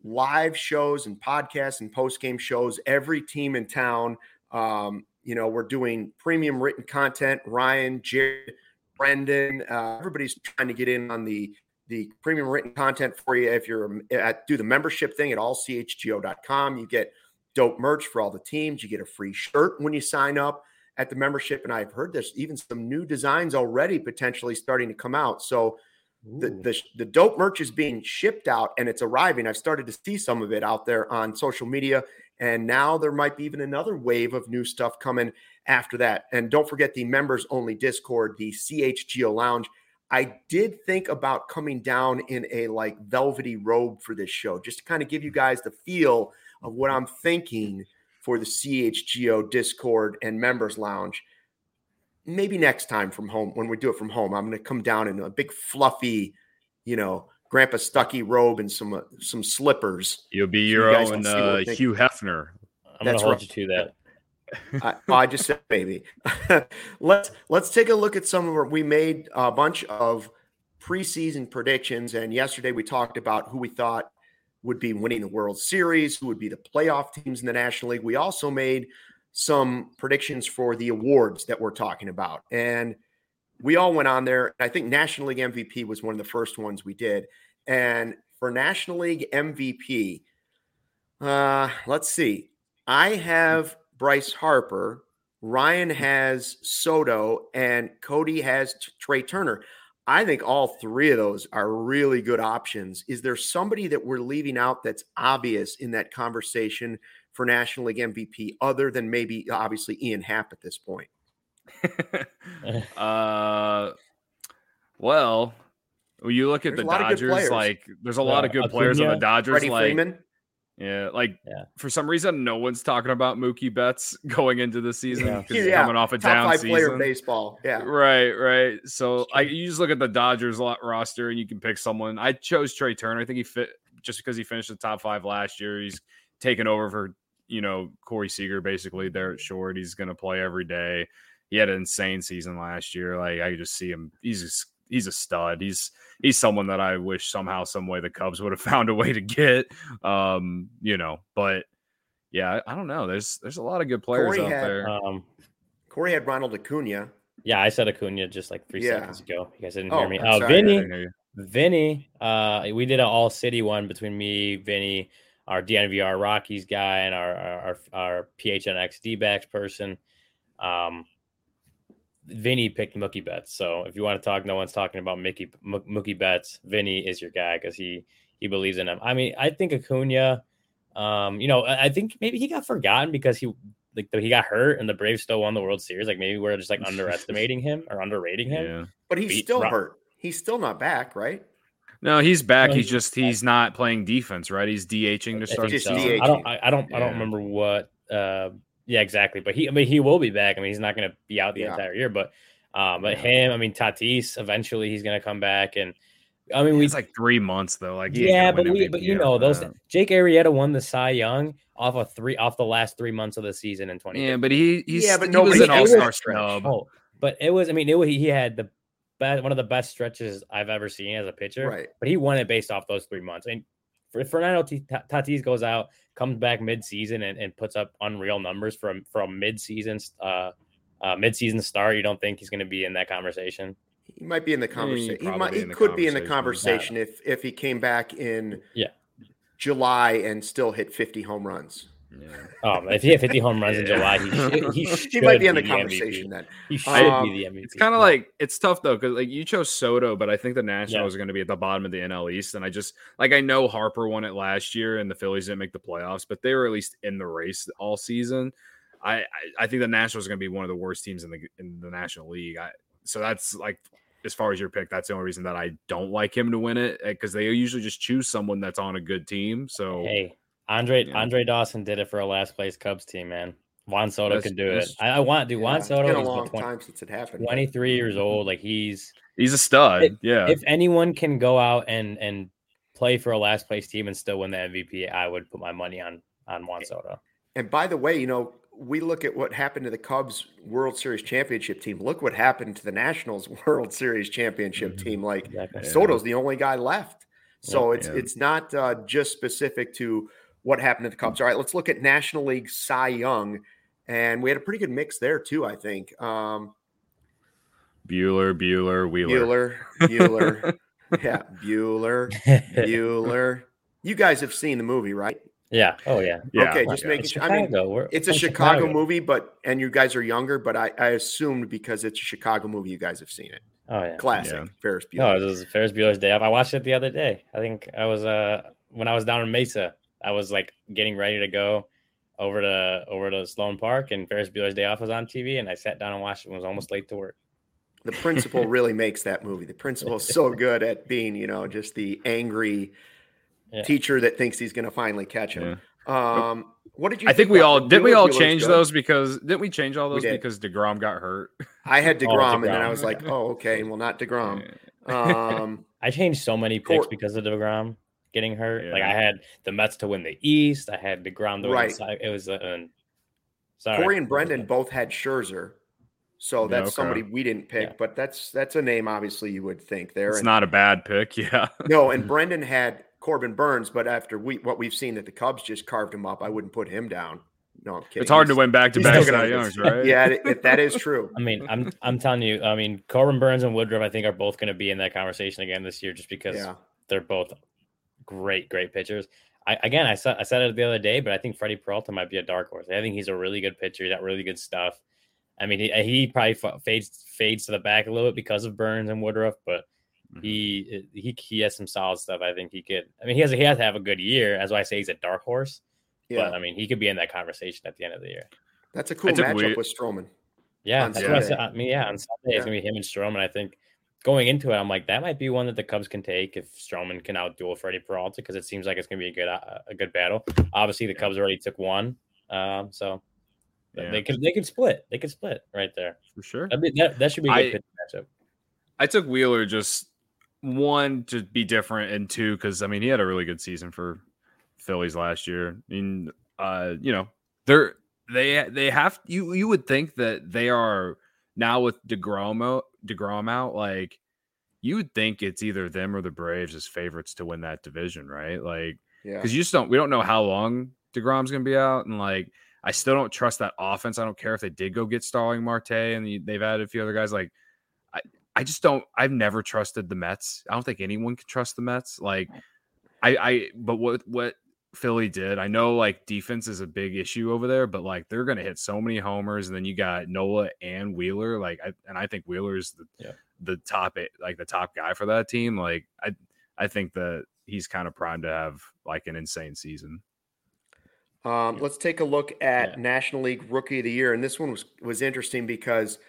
live shows and podcasts and post game shows. Every team in town. Um, you know, we're doing premium written content. Ryan, Jared, Brendan, uh, everybody's trying to get in on the the premium written content for you. If you're at do the membership thing at allchgo.com, you get dope merch for all the teams. You get a free shirt when you sign up at the membership. And I've heard there's even some new designs already potentially starting to come out. So the, the, the dope merch is being shipped out and it's arriving. I've started to see some of it out there on social media and now there might be even another wave of new stuff coming after that. And don't forget the members only Discord, the CHGO Lounge. I did think about coming down in a like velvety robe for this show, just to kind of give you guys the feel of what I'm thinking for the CHGO Discord and members lounge. Maybe next time from home, when we do it from home, I'm going to come down in a big fluffy, you know, Grandpa Stucky robe and some uh, some slippers. You'll be So your you guys own can see uh. Hugh Hefner. I'm That's gonna hold right. you to that. I, I just said maybe. [LAUGHS] let's let's take a look at some of our. We made a bunch of preseason predictions, and yesterday we talked about who we thought would be winning the World Series, who would be the playoff teams in the National League. We also made some predictions for the awards that we're talking about, and we all went on there. I think National League MVP was one of the first ones we did, and for National League MVP, uh, let's see. I have Bryce Harper, Ryan has Soto, and Cody has T- Trea Turner. I think all three of those are really good options. Is there somebody that we're leaving out that's obvious in that conversation for National League MVP other than maybe obviously Ian Happ at this point? [LAUGHS] uh, well, you look at There's the lot of good Dodgers, like there's a lot of good players on the Dodgers. Freddie like, Freeman? yeah, like Yeah. for some reason, no one's talking about Mookie Betts [LAUGHS] going into the season Yeah. because he's Yeah, coming off a Top down five player season. baseball. Yeah. Right, right. So I you just look at the Dodgers lot roster and you can pick someone. I chose Trea Turner. I think he fit just because he finished the top five last year. He's taken over for you know Corey Seager basically there at short. He's going to play every day. He had an insane season last year. Like I could just see him. He's just, he's a stud. He's he's someone that I wish somehow some way the Cubs would have [LAUGHS] found a way to get. Um, you know, but yeah, I, I don't know. There's there's a lot of good players Corey out had- there. Um, Corey had Ronald Acuna. yeah, I said Acuna just like three Yeah. seconds ago. You guys didn't Oh, hear me. I'm Uh, sorry. Vinny, I didn't hear you. Vinny, uh, we did an all city one between me, Vinny, our DNVR Rockies guy, and our our our, our PHNX D backs person. Um, Vinny picked Mookie Betts. So if you want to talk, no one's talking about Mickey M- Mookie Betts. Vinny is your guy because he he believes in him. I mean, I think Acuna. Um, you know, I I think maybe he got forgotten because he like he got hurt and the Braves still won the World Series. Like maybe we're just like [LAUGHS] underestimating him or underrating him. Yeah. But he's Beat still Ro- hurt. He's still not back, right? No, he's back. No, he's he's just he's not playing defense, right? He's DHing to I start the think Just so. DH. I don't. I, I don't. I don't remember what. Uh, yeah, exactly. But he. I mean, he will be back. I mean, he's not going to be out the Yeah. entire year. But, um, but Yeah. him. I mean, Tatis. Eventually, he's going to come back. And I mean, we. It's like three months though. Like yeah, but win we. But you know, those. after that. Jake Arrieta won the Cy Young off of three off the last three months of the season in twenty. Yeah, but he he's Yeah, but he was an all star stretch. Oh, but it was. I mean, it was, he had the best, one of the best stretches I've ever seen as a pitcher. Right. But he won it based off those three months. I mean, for Fernando Tatis goes out, comes back mid-season, and, and puts up unreal numbers from from mid-season, uh, uh, mid-season start. You don't think he's going to be in that conversation? He might be in the conversation. he probably might. He the could be in the conversation. conversation if if he came back in Yeah. July and still hit 50 home runs. Yeah. Um, if he had 50 home runs in July, he [LAUGHS] should, he, He might be in the MVP. conversation then. He should Um, be the MVP. It's kind of like it's tough though because like you chose Soto, but I think the Nationals Yeah. are going to be at the bottom of the NL East, and I just like I know Harper won it last year, and the Phillies didn't make the playoffs, but they were at least in the race all season. I I, I think the Nationals are going to be one of the worst teams in the in the National League. I, so that's like as far as your pick, that's the only reason that I don't like him to win it because they usually just choose someone that's on a good team. So Hey, Andre Yeah. Andre Dawson did it for a last place Cubs team, man. Juan Soto That's- can do it. I, I want, dude. Juan Yeah, it's Soto been a long 20 time since it happened. 23 years old. Like he's he's a stud. If- yeah, if anyone can go out and and play for a last place team and still win the MVP, I would put my money on on Juan Soto. And by the way, you know, we look at what happened to the Cubs World Series championship team. Look what happened to the Nationals [LAUGHS] World Series championship Mhm. team. Like Exactly. Yeah. Soto's the only guy left. So it's Yeah. it's not uh, just specific to what happened to the Cubs. All right, let's look at National League Cy Young, and we had a pretty good mix there too. I think um, Bueller, Bueller, Wheeler. Bueller, Bueller, [LAUGHS] yeah, Bueller, Bueller. You guys have seen the movie, right? yeah. Oh yeah. Yeah, okay, just yeah. making sure. I mean, We're it's a from Chicago, movie, but and you guys are younger, but I, I assumed because it's a Chicago movie, you guys have seen it. Oh yeah. Classic Yeah. Ferris Bueller. No, this is Ferris Bueller's Day Off. I watched it the other day. I think I was uh when I was down in Mesa. I was like getting ready to go over to over to Sloan Park, and Ferris Bueller's Day Off was on TV, and I sat down and watched it. and Was almost late to work. The principal really [LAUGHS] makes that movie. The principal is [LAUGHS] so good at being, you know, just the angry Yeah. teacher that thinks he's going to finally catch him. Um, what did you? I think we all didn't we all change those because didn't we change all those because Degrom got hurt? I had [LAUGHS] Oh, Degrom, and then I was like, oh, okay, well, not Degrom. Yeah. Um, I changed so many picks Cor- because of Degrom getting hurt. Like I had the Mets to win the East. I had Degrom to win Right. the side. It was uh, sorry. Corey and Brendan both had Scherzer. So Yeah, that's okay. somebody we didn't pick, Yeah. but that's that's a name obviously you would think there. It's And- not a bad pick. [LAUGHS] Yeah. no, and Brendan had Corbin Burnes, but after we what we've seen that the Cubs just carved him up, I wouldn't put him down. No, I'm kidding. It's hard to win back to back still gonna Cy. Youngs, right? Yeah, it, it- that is true. I mean, I'm I'm telling you. I mean, Corbin Burnes and Woodruff, I think, are both going to be in that conversation again this year, just because Yeah. they're both great, great pitchers. I again, I said I said it the other day, but I think Freddie Peralta might be a dark horse. I think he's a really good pitcher. He's got really good stuff. I mean, he, he probably fa- fades fades to the back a little bit because of Burnes and Woodruff, but Mhm. he he he has some solid stuff. I think he could. I mean, he has he has to have a good year. That's why I say he's a dark horse. Yeah, But I mean, he could be in that conversation at the end of the year. that's a cool matchup weird- with Stroman. Yeah, on that's what I said. I mean, yeah, on Sunday Yeah. it's gonna be him and Stroman. I think going into it, I'm like that might be one that the Cubs can take if Stroman can outduel Freddie Peralta because it seems like it's gonna be a good uh, a good battle. Obviously, the Cubs already took one, um, so Yeah. they could they could split. They could split right there. For sure. That'd be, that that should be a good I- matchup. I took Wheeler just one to be different, and two because I mean he had a really good season for Phillies last year. I mean, uh, you know, they're they they have you you would think that they are now with Degrom out, Degrom out, like you would think it's either them or the Braves as favorites to win that division, right? Like Yeah, because you just don't we don't know how long Degrom's gonna be out, and like I still don't trust that offense. I don't care if they did go get Starling Marte and they've added a few other guys. Like I, I just don't. I've never trusted the Mets. I don't think anyone can trust the Mets. Like I, I. But what what Philly did, I know like defense is a big issue over there, but like they're gonna hit so many homers, and then you got Nola and Wheeler. Like I and I think Wheeler's the Yeah. the top like the top guy for that team. Like I I think that he's kind of primed to have like an insane season. Um, let's take a look at Yeah. National League Rookie of the Year, and this one was was interesting because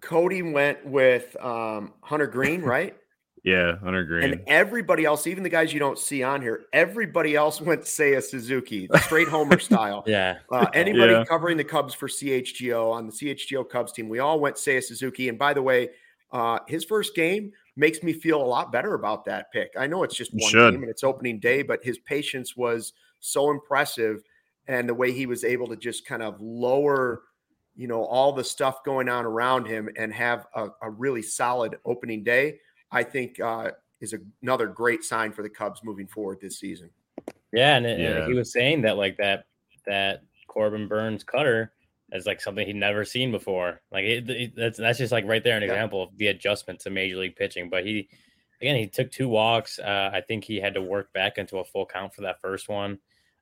Cody went with um, Hunter Greene, [LAUGHS] right? Yeah, Hunter Greene. And everybody else, even the guys you don't see on here, everybody else [LAUGHS] went Seiya Suzuki, straight homer [LAUGHS] style. Yeah, Uh, anybody Yeah. covering the Cubs for CHGO on the CHGO Cubs team, we all went Seiya Suzuki. And by the way, uh, his first game makes me feel a lot better about that pick. I know it's just one should. game and it's opening day, but his patience was so impressive, and the way he was able to just kind of lower, you know, all the stuff going on around him and have a, a really solid opening day. I think uh, is another great sign for the Cubs moving forward this season. yeah, and, it- and Yeah. he was saying that like that that Corbin Burnes cutter is like something he'd never seen before. Like it, it- that's that's just like right there an Yeah. example of the adjustment to major league pitching. But he again he took two walks. Uh, I think he had to work back into a full count for that first one.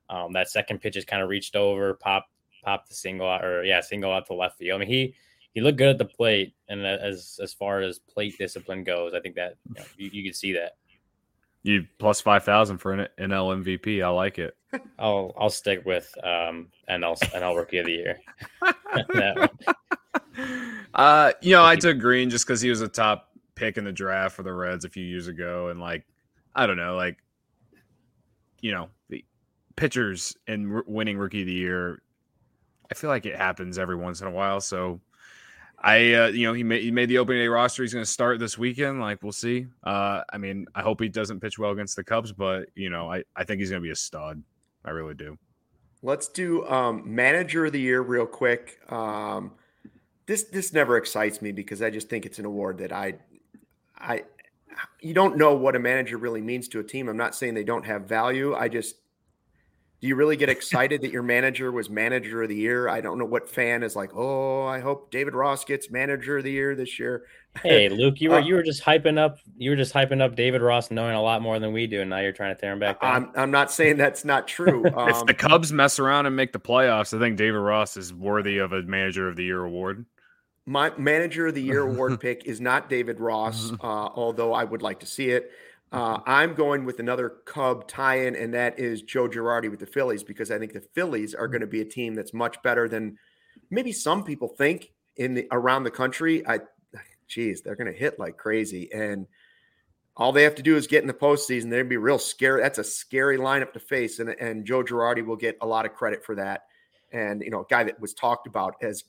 Um, that second pitch is kind of reached over, popped popped the single out, or yeah, single out to left field. I mean he he looked good at the plate, and as as far as plate discipline goes, I think that you, know, you, you could see that. You plus five thousand for an NL MVP. I like it. [LAUGHS] I'll I'll stick with um NL NL Rookie of the Year. [LAUGHS] [LAUGHS] Uh, you know, I took Greene just because he was a top pick in the draft for the Reds a few years ago, and like, I don't know, like, you know, the pitchers and winning Rookie of the Year. I feel like it happens every once in a while. So, I, uh, you know, he made he made the opening day roster. He's going to start this weekend. Like, we'll see. Uh, I mean, I hope he doesn't pitch well against the Cubs, but you know, I I think he's going to be a stud. I really do. Let's do um, manager of the year real quick. Um, this this never excites me because I just think it's an award that I I you don't know what a manager really means to a team. I'm not saying they don't have value. I just do you really get excited that your manager was manager of the year? I don't know what fan is like, oh, I hope David Ross gets manager of the year this year. Hey, Luke, you were Uh, [LAUGHS] you were just hyping up you were just hyping up David Ross knowing a lot more than we do, and now you're trying to tear him back down. I'm I'm not saying that's not true. [LAUGHS] if Um, the Cubs mess around and make the playoffs, I think David Ross is worthy of a Manager of the Year award. My manager of the year [LAUGHS] award pick is not David Ross, uh, although I would like to see it. Uh, I'm going with another Cub tie-in, and that is Joe Girardi with the Phillies because I think the Phillies are going to be a team that's much better than maybe some people think in the around the country. I, geez, they're going to hit like crazy, and all they have to do is get in the postseason. They'd be real scary. That's a scary lineup to face, and and Joe Girardi will get a lot of credit for that. And you know, a guy that was talked about as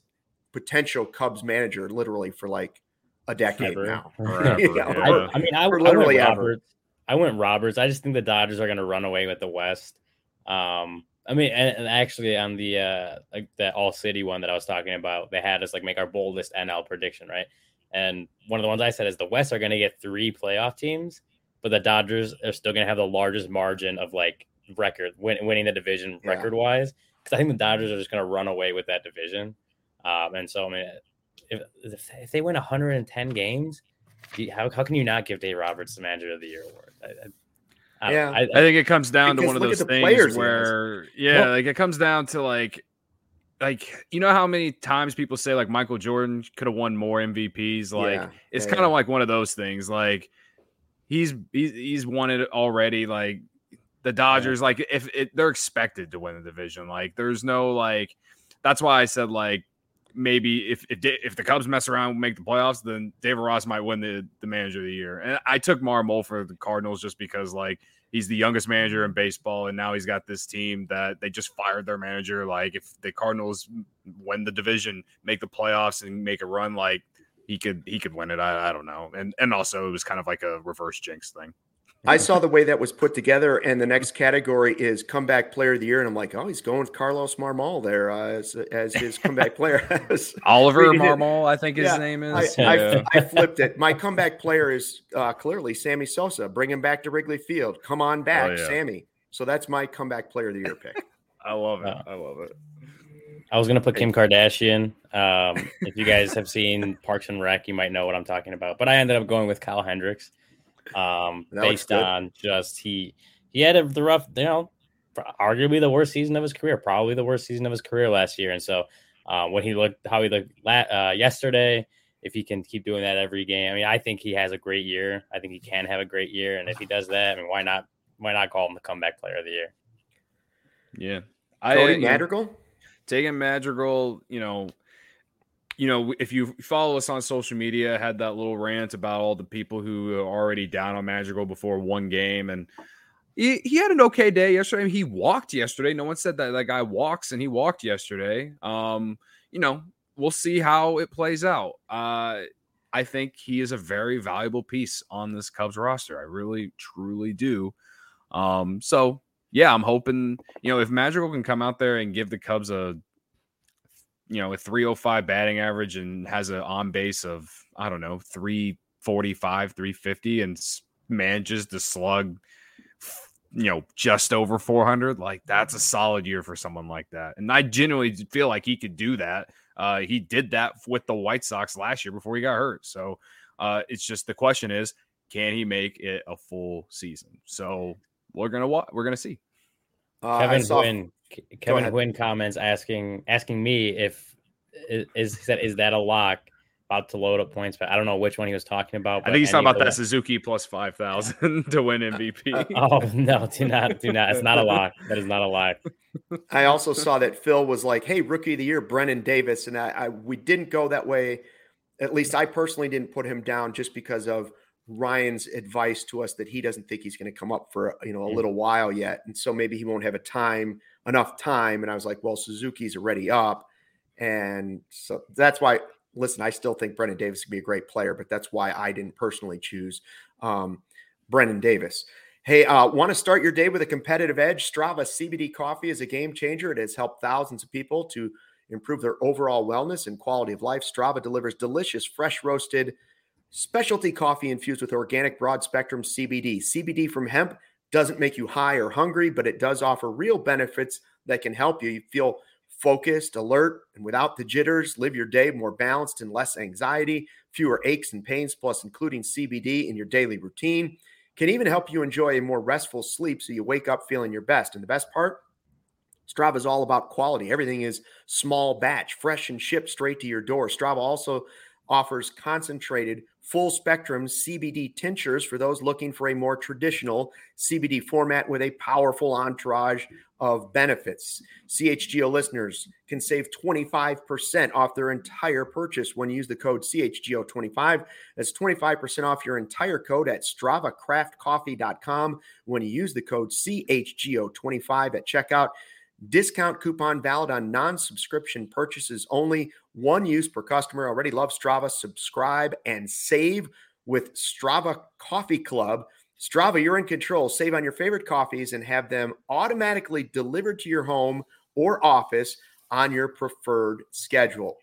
potential Cubs manager, literally for like a decade Ever. now. Forever, You know, yeah. I, I mean, I, I For went literally ever. Roberts. I went Roberts. I just think the Dodgers are going to run away with the West. Um, I mean, and, and actually on the uh like that All City one that I was talking about, they had us like make our boldest NL prediction, right? And one of the ones I said is the West are going to get three playoff teams, but the Dodgers are still going to have the largest margin of like record win, winning the division Yeah. record wise. Because I think the Dodgers are just going to run away with that division. Um, and so I mean, if if, they win 110 games, how how can you not give Dave Roberts the Manager of the Year award? I, I, I, Yeah. I, I think it comes down to one of those things players where, yeah, Well- like it comes down to like, like you know how many times people say like Michael Jordan could have won more MVPs. Like Yeah, it's yeah, kind of yeah. like one of those things. Like he's he's he's won it already. Like the Dodgers, like if it, they're expected to win the division, like there's no like. That's why I said like maybe if if, if the Cubs mess around and make the playoffs, then David Ross might win the the manager of the year. And I took Marmol for the Cardinals just because like he's the youngest manager in baseball, and now he's got this team that they just fired their manager. Like if the Cardinals win the division, make the playoffs, and make a run, like he could he could win it. I, I don't know. And and also it was kind of like a reverse jinx thing. I saw the way that was put together, and the next category is comeback player of the year, and I'm like, oh, he's going with Carlos Marmol there uh, as, as his comeback [LAUGHS] player. [LAUGHS] Oliver Marmol, I think his Yeah, name is. I, Yeah. I flipped it. My comeback player is uh, clearly Sammy Sosa. Bring him back to Wrigley Field. Come on back, Oh, yeah. Sammy. So that's my comeback player of the year pick. [LAUGHS] I love it. I love it. I was gonna put Kim Kardashian. Um, if you guys have seen Parks and Rec, you might know what I'm talking about. But I ended up going with Kyle Hendricks, um, [LAUGHS] That based on just he he had a, the rough, you know, arguably the worst season of his career, probably the worst season of his career last year. And so uh, when he looked how he looked la- uh, yesterday, if he can keep doing that every game, I mean, I think he has a great year. I think he can have a great year, and if he does that, I mean, why not? Why not call him the comeback player of the year? Yeah. I Cody you Madrigal. taking Madrigal, you know, you know, if you follow us on social media, had that little rant about all the people who are already down on Madrigal before one game, and he, he had an okay day yesterday. He walked yesterday. No one said that that guy walks, and he walked yesterday. Um, you know, we'll see how it plays out. Uh, I think he is a very valuable piece on this Cubs roster. I really, truly do. Um, so yeah, I'm hoping you know if Madrigal can come out there and give the Cubs a you know a 305 batting average and has an on base of I don't know 345, 350, and manages to slug you know just over 400 like that's a solid year for someone like that. And i genuinely feel like he could do that. Uh he did that with the white sox last year before he got hurt. So uh it's just the question is can he make it a full season? So we're gonna wa- we're gonna see. Uh, I Kevin saw- Quinn. Kevin ahead. Quinn comments asking asking me if is, is he said is that a lock about to load up points, but I don't know which one he was talking about. i think he's talking about that suzuki plus 5000 [LAUGHS] to win [LAUGHS] mvp uh, Oh no, do not do not. It's not a lock. That is not a lock. I also saw that Phil was like, "Hey, rookie of the year, Brennan Davis," and I, I we didn't go that way. At least I personally didn't put him down just because of Ryan's advice to us that he doesn't think he's going to come up for you know a mm. little while yet, and so maybe he won't have a time enough time. And I was like, "Well, Suzuki's already up," and so that's why. Listen, I still think Brennan Davis could be a great player, but that's why I didn't personally choose um, Davis. Hey, uh, want to start your day with a competitive edge? Strava CBD coffee is a game changer. It has helped thousands of people to improve their overall wellness and quality of life. Strava delivers delicious, fresh roasted, specialty coffee infused with organic broad spectrum CBD. CBD from hemp doesn't make you high or hungry, but it does offer real benefits that can help you. You feel focused, alert, and without the jitters, live your day more balanced and less anxiety, fewer aches and pains, plus including CBD in your daily routine can even help you enjoy a more restful sleep so you wake up feeling your best. And the best part, Strava is all about quality. Everything is small batch, fresh and shipped straight to your door. Strava also offers concentrated full spectrum CBD tinctures for those looking for a more traditional CBD format with a powerful entourage of benefits. CHGO listeners can save 25% off their entire purchase when you use the code CHGO25. That's 25% off your entire code at StravaCraftCoffee.com when you use the code CHGO25 at checkout. Discount coupon valid on non subscription purchases only. One use per customer. Already love Strava. Subscribe and save with Strava Coffee Club. Strava, you're in control. Save on your favorite coffees and have them automatically delivered to your home or office on your preferred schedule.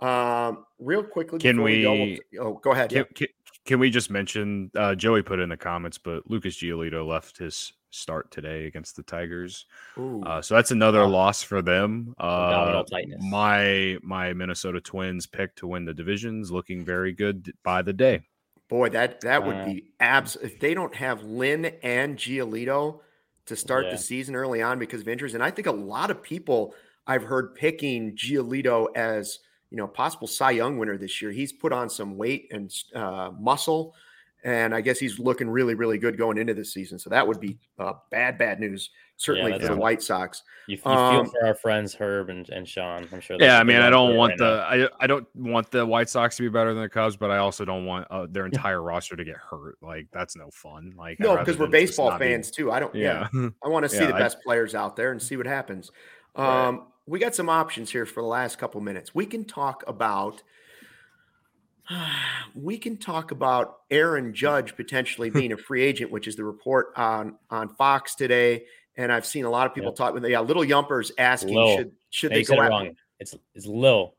Um, real quickly, Can before go, we- we'll- oh, go ahead. Can, can, can we just mention uh, Joey put in the comments, but Lucas Giolito left his start today against the Tigers. Ooh. Uh, so that's another Wow. loss for them. Uh, my my Minnesota Twins pick to win the divisions looking very good by the day. Boy, that that would Uh, be abs. If they don't have Lynn and Giolito to start Yeah. the season early on because of injuries, and I think a lot of people I've heard picking Giolito as you know possible Cy Young winner this year. He's put on some weight and uh, muscle, and I guess he's looking really, really good going into this season. So that would be uh, bad, bad news certainly that's for the White Sox. You, you Um, feel for our friends Herb and, and Sean. I'm sure. Yeah, I mean, I don't want right the now. I, I don't want the White Sox to be better than the Cubs, but I also don't want uh, their entire roster to get hurt. Like that's no fun. Like No, because we're baseball not be- fans too. I don't. Yeah, Yeah, [LAUGHS] I want to see Yeah, the I- best players out there and see what happens. Um, Right. We got some options here for the last couple minutes. We can talk about. [SIGHS] We can talk about Aaron Judge potentially being a free agent, which is the report on on Fox today. And I've seen a lot of people Yep. talk with yeah, little Yumpers asking Lil. should should Hey, they go out. It's it's Lil.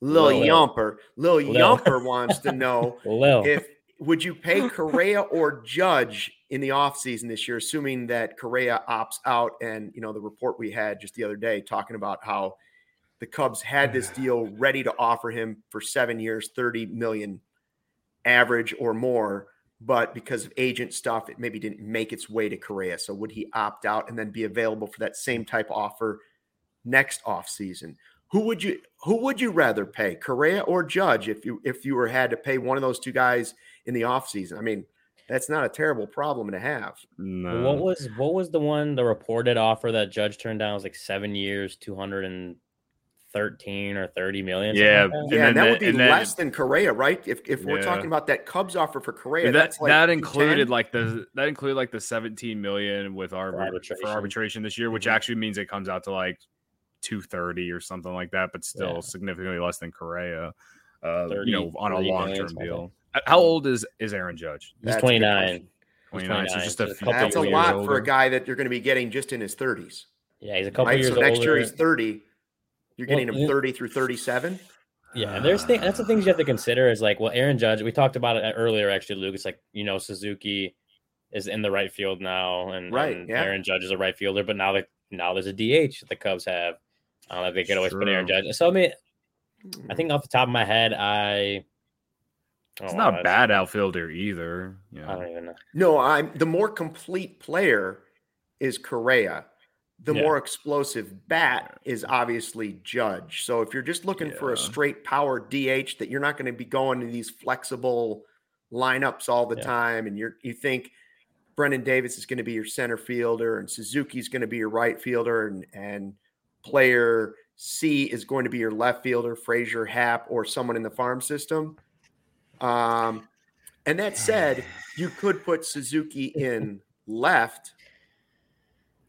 Lil Lil. Yumper. Lil Lil. Yumper wants to know [LAUGHS] if would you pay [LAUGHS] Correa or Judge in the offseason this year, assuming that Correa opts out? And you know, the report we had just the other day talking about how the Cubs had this [SIGHS] deal ready to offer him for seven years, 30 million average or more. But because of agent stuff, it maybe didn't make its way to Correa. So would he opt out and then be available for that same type offer next offseason? Who would you who would you rather pay, Correa or Judge, if you if you were had to pay one of those two guys in the offseason? I mean, that's not a terrible problem to have. no. What was what was the one the reported offer that Judge turned down It was like seven years, two hundred and thirteen or thirty million. Yeah, like that? Yeah, and, then that the- would be and then- less than Correa, right? If if we're Yeah. talking about that Cubs offer for Correa, that that's like that 210. included like the that included like the 17 million with our for arbitration. arbitration. this year, which Mhm. actually means it comes out to like 230 or something like that, but still Yeah. significantly less than Correa. Uh, 30 you know, on a 30 long million, term something. deal. Uh, How old is is Aaron Judge? He's That's twenty nine. 29, so just a a few that's a lot older. for a guy that you're going to be getting just in his 30s, Yeah, he's a couple right? years So next older. year he's 30. You're Well, getting him 30 through 37. Yeah, and there's thing, that's the things you have to consider is like, well, Aaron Judge, we talked about it earlier, actually, Luke. It's like, you know, Suzuki is in the right field now, and, Right, and yeah. Aaron Judge is a right fielder, but now that now there's a DH that the Cubs have. I don't know if they could always put Aaron Judge. So I mean, I think off the top of my head, I Oh, it's oh, not a bad outfielder either. I don't even know. No, I'm the more complete player is Correa. The Yeah. more explosive bat is obviously Judge. So if you're just looking for a straight power DH that you're not going to be going to these flexible lineups all the Yeah. time and you're you think Brennan Davis is going to be your center fielder and Suzuki's going to be your right fielder and and player C is going to be your left fielder, Frazier, Happ, or someone in the farm system. Um, and that said, you could put Suzuki [LAUGHS] in left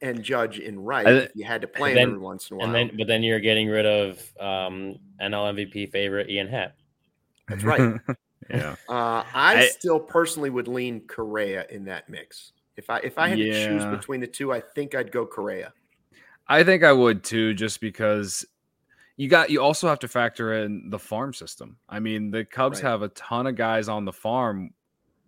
and Judge in right I- if you had to play him then- every once in a while. And then, but then you're getting rid of um, NL MVP favorite Ian Happ. That's right. [LAUGHS] yeah. uh, I, I- still personally would lean Correa in that mix. If I if I had to choose between the two, I think I'd go Correa. I think I would too, just because you got you also have to factor in the farm system. I mean, the Cubs Right. have a ton of guys on the farm,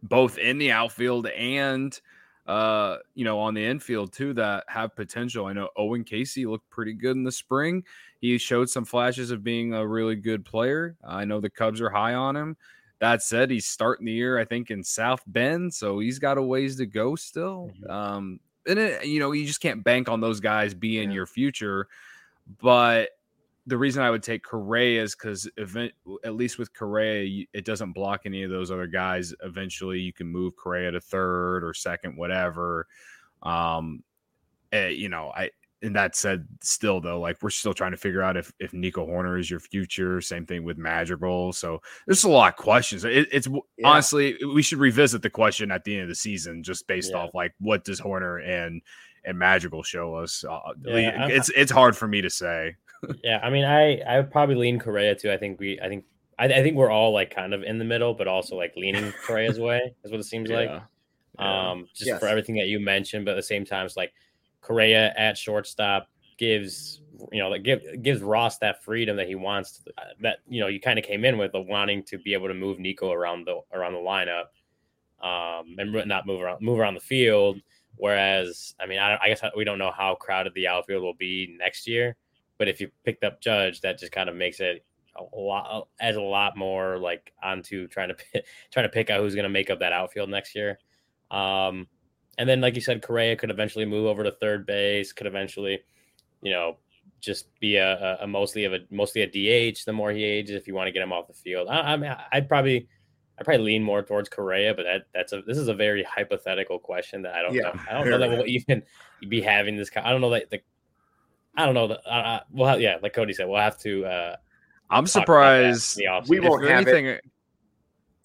both in the outfield and uh, you know, on the infield too, that have potential. I know Owen Caissie looked pretty good in the spring. He showed some flashes of being a really good player. I know the Cubs are high on him. That said, he's starting the year, I think, in South Bend, so he's got a ways to go still. Mhm. Um, and it, you know, you just can't bank on those guys being Yeah. your future. But the reason I would take Correa is because event, at least with Correa, it doesn't block any of those other guys. Eventually, you can move Correa to third or second, whatever. Um, eh, you know, I. And that said, still though, like we're still trying to figure out if if Nico Hoerner is your future. Same thing with Madrigal. So there's a lot of questions. It, it's Yeah. honestly we should revisit the question at the end of the season, just based Yeah. off like what does Hoerner and and will show us. Uh, Yeah, I- it's it's hard for me to say. Yeah, I mean, I I would probably lean Correa too. I think we, I think, I, I think we're all like kind of in the middle, but also like leaning Correa's way is what it seems like. Yeah. Yeah. Um, just Yes. for everything that you mentioned, but at the same time, it's like Correa at shortstop gives you know like give gives Ross that freedom that he wants. To, uh, that you know you kind of came in with of wanting to be able to move Nico around the around the lineup, um, and not move around move around the field. Whereas, I mean, I, I guess we don't know how crowded the outfield will be next year. But if you picked up Judge, that just kind of makes it a lot as a lot more like onto trying to [LAUGHS] pick, trying to pick out who's going to make up that outfield next year. Um, and then, like you said, Correa could eventually move over to third base. Could eventually, you know, just be a, a, a mostly of a mostly a DH. The more he ages, if you want to get him off the field, I, I mean, I'd probably. I probably lean more towards Correa, but that that's a this is a very hypothetical question that I don't Yeah, know. I don't know that we'll even be having this. I don't know that the. I don't know that. Uh, uh, well, have, yeah, like Cody said, we'll have to. uh I'm talk about that in surprised. the. We won't have it. anything,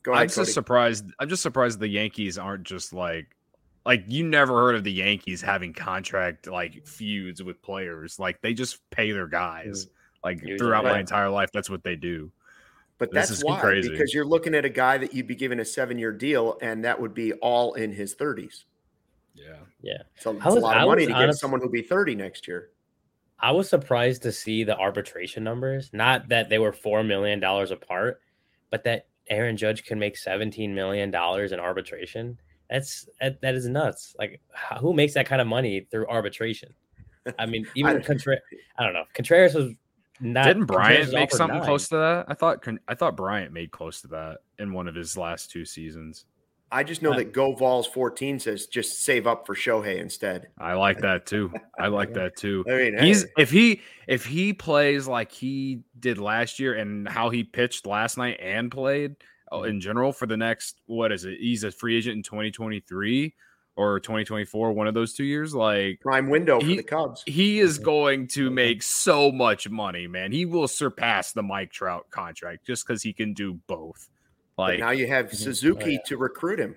Go I'm ahead, just Cody. surprised. I'm just surprised the Yankees aren't just like, like you never heard of the Yankees having contract like feuds with players. Like they just pay their guys. Like Usually, throughout my entire life, that's what they do. But This that's is why, crazy. because you're looking at a guy that you'd be giving a seven year deal, and that would be all in his 30s. Yeah. Yeah, So it's I a was- lot I of money to get honest- someone who'll be 30 next year. I was surprised to see the arbitration numbers. Not that they were four million dollars apart, but that Aaron Judge can make seventeen million dollars in arbitration. That's that, that is nuts. Like, who makes that kind of money through arbitration? I mean, [LAUGHS] even I- Contreras. I don't know. Contreras was not. Didn't Bryant was make something nine. close to that? I thought I thought Bryant made close to that in one of his last two seasons. I just know I- that Go Vols 14 says just save up for Shohei instead. I like that too. I like that too. I mean, He's hey, if he if he plays like he did last year and how he pitched last night and played uh, in general for the next what is it? He's a free agent in 2023 or 2024, one of those two years. Like prime window for the Cubs. he is going to make so much money, man. He will surpass the Mike Trout contract just because he can do both. But now you have Mhm. Suzuki Oh, yeah. to recruit him.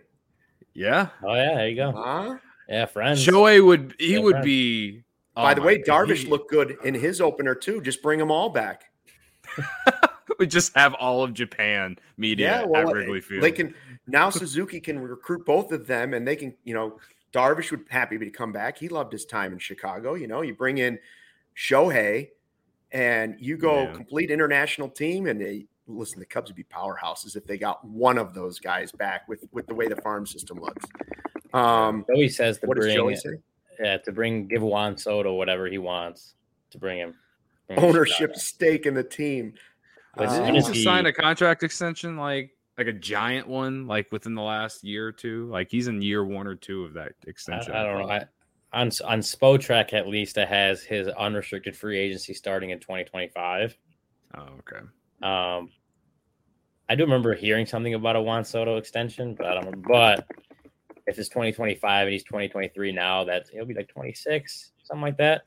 yeah, Oh yeah, there you go. Huh? Yeah, friends. Shohei would he Yeah, would friends. be. By oh the way, God, Darvish he- looked good in his opener too. Just bring them all back. [LAUGHS] we just have all of Japan media yeah, well, at Wrigley Field. They can now Suzuki can recruit both of them, and they can, you know, Darvish would happy to come back. He loved his time in Chicago. You know, you bring in Shohei, and you go Yeah. complete international team, and they listen. The Cubs would be powerhouses if they got one of those guys back with with the way the farm system looks. Um, Joey says to what does bring Joey say? yeah to bring give Juan Soto whatever he wants to bring him. bring Ownership Chicago. stake in the team. But Uh, as Did he as just sign a contract extension like like a giant one like within the last year or two? Like he's in year one or two of that I, extension. I don't know. I, on on Spotrac at least it has his unrestricted free agency starting in 2025. Oh, okay. Um, I do remember hearing something about a Juan Soto extension, but I don't remember. But if it's 2025 and he's 2023 now, that he'll be like 26, something like that.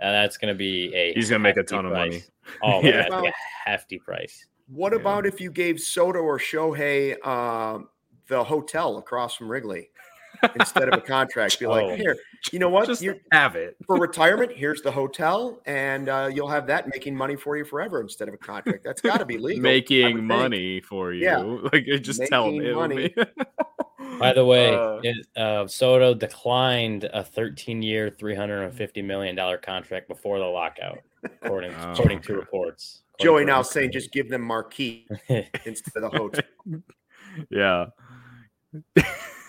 Uh, that's going to be a He's gonna make a hefty ton of money. Oh, [LAUGHS] Yeah. that's like a hefty price. What Yeah. about if you gave Soto or Shohei um, the hotel across from Wrigley instead of a contract? Be [LAUGHS] Oh. like, here, you know what? Just You're, have it. for [LAUGHS] retirement, here's the hotel, and uh, you'll have that making money for you forever instead of a contract. That's got to be legal. I would Making think. money for you. Yeah. [LAUGHS] Like you just tell him Making it'll money. By the way, Uh, it, uh, Soto declined a 13-year, 350 million dollar contract before the lockout, according Oh, according to okay. reports. Joey According now to saying just give them marquee instead of the hotel. yeah.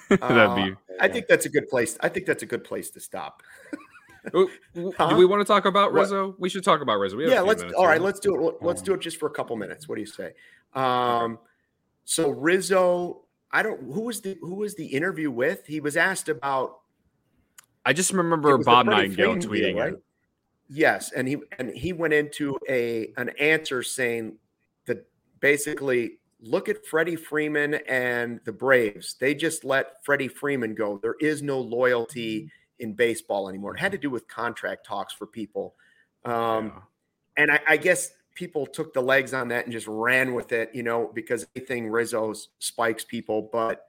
[LAUGHS] That'd be I think that's a good place. I think that's a good place to stop. [LAUGHS] Ooh, ooh, Huh? Do we want to talk about What? Rizzo? We should talk about Rizzo. We have yeah, let's. minutes All right, let's do it. Let's do it just for a couple minutes. What do you say? Um, so Rizzo, I don't. Who was the who was the interview with? He was asked about I just remember Bob Nightingale Freeman deal, tweeting right? it. Yes, and he and he went into a an answer saying that basically look at Freddie Freeman and the Braves. They just let Freddie Freeman go. There is no loyalty in baseball anymore. It had to do with contract talks for people. Um, Yeah. and I, I guess people took the legs on that and just ran with it, you know, because anything Rizzo spikes people. But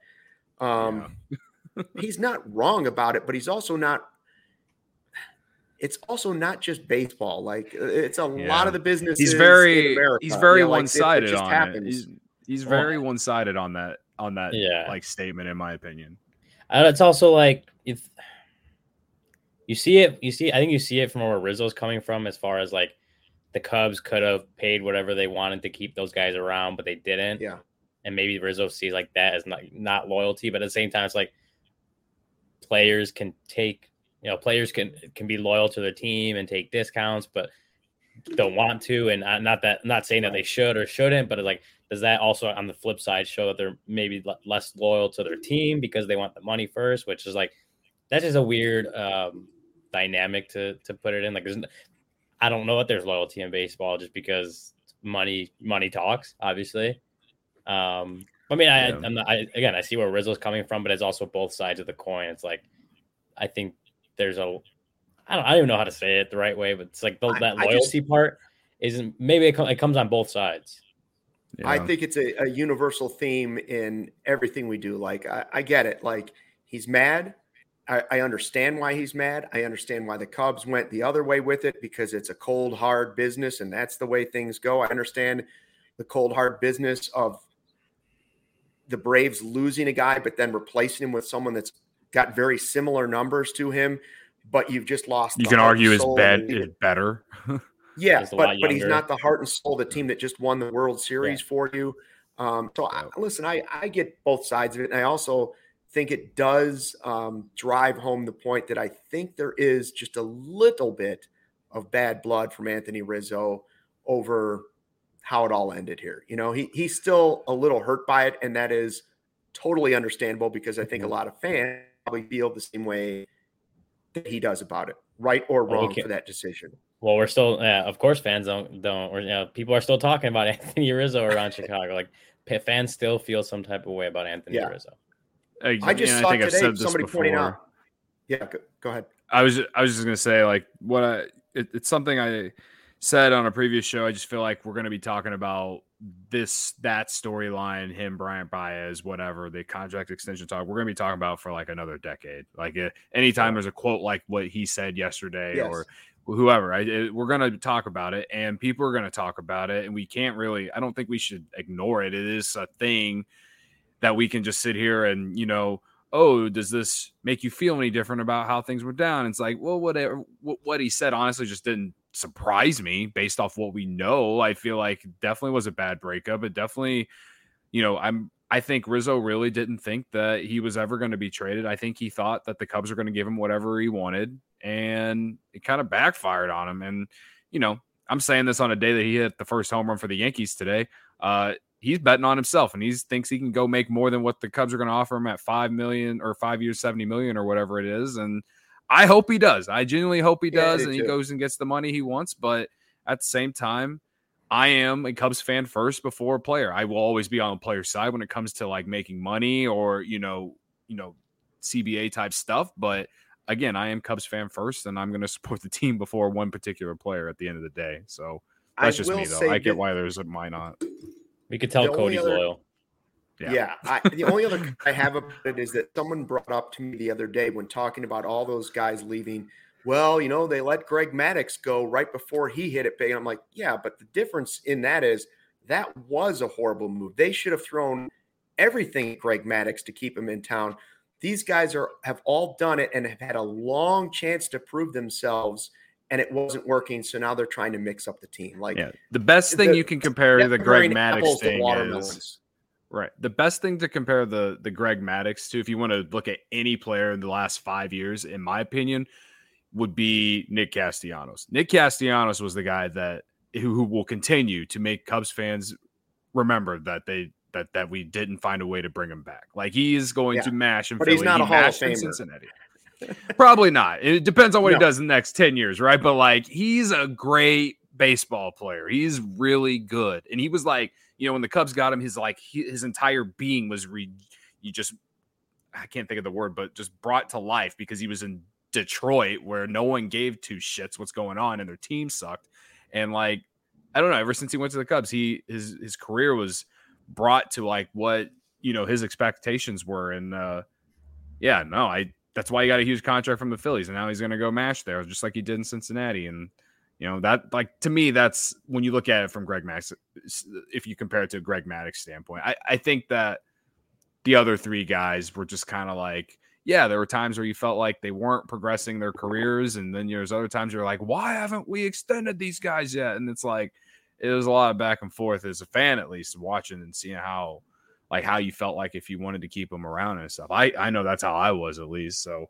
um, [LAUGHS] he's not wrong about it, but he's also not. it's also not just baseball. Like uh, it's a yeah. lot of the business. He's very he's very one sided on happens. it. He's, he's very one sided on that on that yeah. like statement, in my opinion. And it's also like if you see it, you see. I think you see it from where Rizzo's coming from, as far as like the Cubs could have paid whatever they wanted to keep those guys around, but they didn't. Yeah. And maybe Rizzo sees like that as not not loyalty, but at the same time, it's like players can take you know players can can be loyal to their team and take discounts, but don't want to. And not that I'm not saying that they should or shouldn't, but like does that also on the flip side show that they're maybe less loyal to their team because they want the money first, which is like that's just a weird um, dynamic to to put it in. Like there's I don't know if there's loyalty in baseball just because money money talks, obviously. Um, I mean, I, yeah. I'm not, I, again, I see where Rizzo's coming from, but it's also both sides of the coin. It's like, I think there's a, I don't, I don't even know how to say it the right way, but it's like the, that loyalty just, part isn't maybe it, it, comes on both sides. Yeah. I think it's a, a, universal theme in everything we do. Like, I, I get it. Like, he's mad. I, I, understand why he's mad. I understand why the Cubs went the other way with it because it's a cold, hard business and that's the way things go. I understand the cold, hard business of the Braves losing a guy, but then replacing him with someone that's got very similar numbers to him, but you've just lost. You can argue his bed is better. [LAUGHS] yeah, but, but he's not the heart and soul of the team that just won the World Series yeah. for you. Um, so I, listen, I, I get both sides of it. And I also think it does um, drive home the point that I think there is just a little bit of bad blood from Anthony Rizzo over how it all ended here. You know, he he's still a little hurt by it, and that is totally understandable because I think a mm-hmm. lot of fans probably feel the same way that he does about it, right or wrong well, for that decision. Well, we're still, yeah, of course, fans don't don't, or you know, people are still talking about [LAUGHS] Anthony Rizzo around [LAUGHS] Chicago. Like fans still feel some type of way about Anthony yeah. Rizzo. I just saw today somebody before. pointing out. Yeah, go, go, ahead. I was I was just gonna say like what I it, it's something I said on a previous show, I just feel like we're going to be talking about this, that storyline, him, Bryant Baez, whatever, the contract extension talk. We're going to be talking about for like another decade. Like uh, anytime there's a quote like what he said yesterday yes. or whoever, I, it, we're going to talk about it and people are going to talk about it. And we can't really, I don't think we should ignore it. It is a thing that we can just sit here and, you know, oh, does this make you feel any different about how things were down? It's like, well, whatever. What, what he said honestly just didn't surprise me based off what we know. I feel like definitely was a bad breakup. It definitely, you know, I'm I think Rizzo really didn't think that he was ever going to be traded. I think he thought that the Cubs were going to give him whatever he wanted, and it kind of backfired on him. And you know, I'm saying this on a day that he hit the first home run for the Yankees today. Uh, he's betting on himself, and he thinks he can go make more than what the Cubs are going to offer him at five million or five years, seventy million or whatever it is. And I hope he does. I genuinely hope he does, yeah, and he goes and gets the money he wants. But at the same time, I am a Cubs fan first before a player. I will always be on the player side when it comes to like making money or you know, you know, CBA type stuff. But again, I am Cubs fan first, and I'm going to support the team before one particular player at the end of the day. So that's I just me, though. I get why there's a why not. We could tell Cody's other, loyal. Yeah. yeah I, the only other I have about it is that someone brought up to me the other day when talking about all those guys leaving. Well, you know, they let Greg Maddux go right before he hit it big. And I'm like, yeah, but the difference in that is that was a horrible move. They should have thrown everything at Greg Maddux to keep him in town. These guys are have all done it and have had a long chance to prove themselves and it wasn't working. So now they're trying to mix up the team. Like yeah, the best thing the, you can compare to the Greg Maddux thing is Right. The best thing to compare the the Greg Maddux to, if you want to look at any player in the last five years, in my opinion, would be Nick Castellanos. Nick Castellanos was the guy that who, who will continue to make Cubs fans remember that they that that we didn't find a way to bring him back. Like he is going yeah. to mash and but Philly. he's not he a Hall of Famer. Cincinnati. Probably not. It depends on what no. he does in the next 10 years, right? But like he's a great baseball player. He's really good. And he was like you know, when the Cubs got him, his like his entire being was re you just I can't think of the word, but just brought to life because he was in Detroit where no one gave two shits what's going on and their team sucked. And like, I don't know, ever since he went to the Cubs, he his his career was brought to like what you know his expectations were. And uh yeah, no, I that's why he got a huge contract from the Phillies, and now he's to go mash there, just like he did in Cincinnati. And you know that, like to me, that's when you look at it from Greg Maddux. If you compare it to Greg Maddux standpoint, I, I think that the other three guys were just kind of like, yeah, there were times where you felt like they weren't progressing their careers, and then there's other times you're like, why haven't we extended these guys yet? And it's like it was a lot of back and forth as a fan, at least watching and seeing how like how you felt like if you wanted to keep them around and stuff. I I know that's how I was at least. So,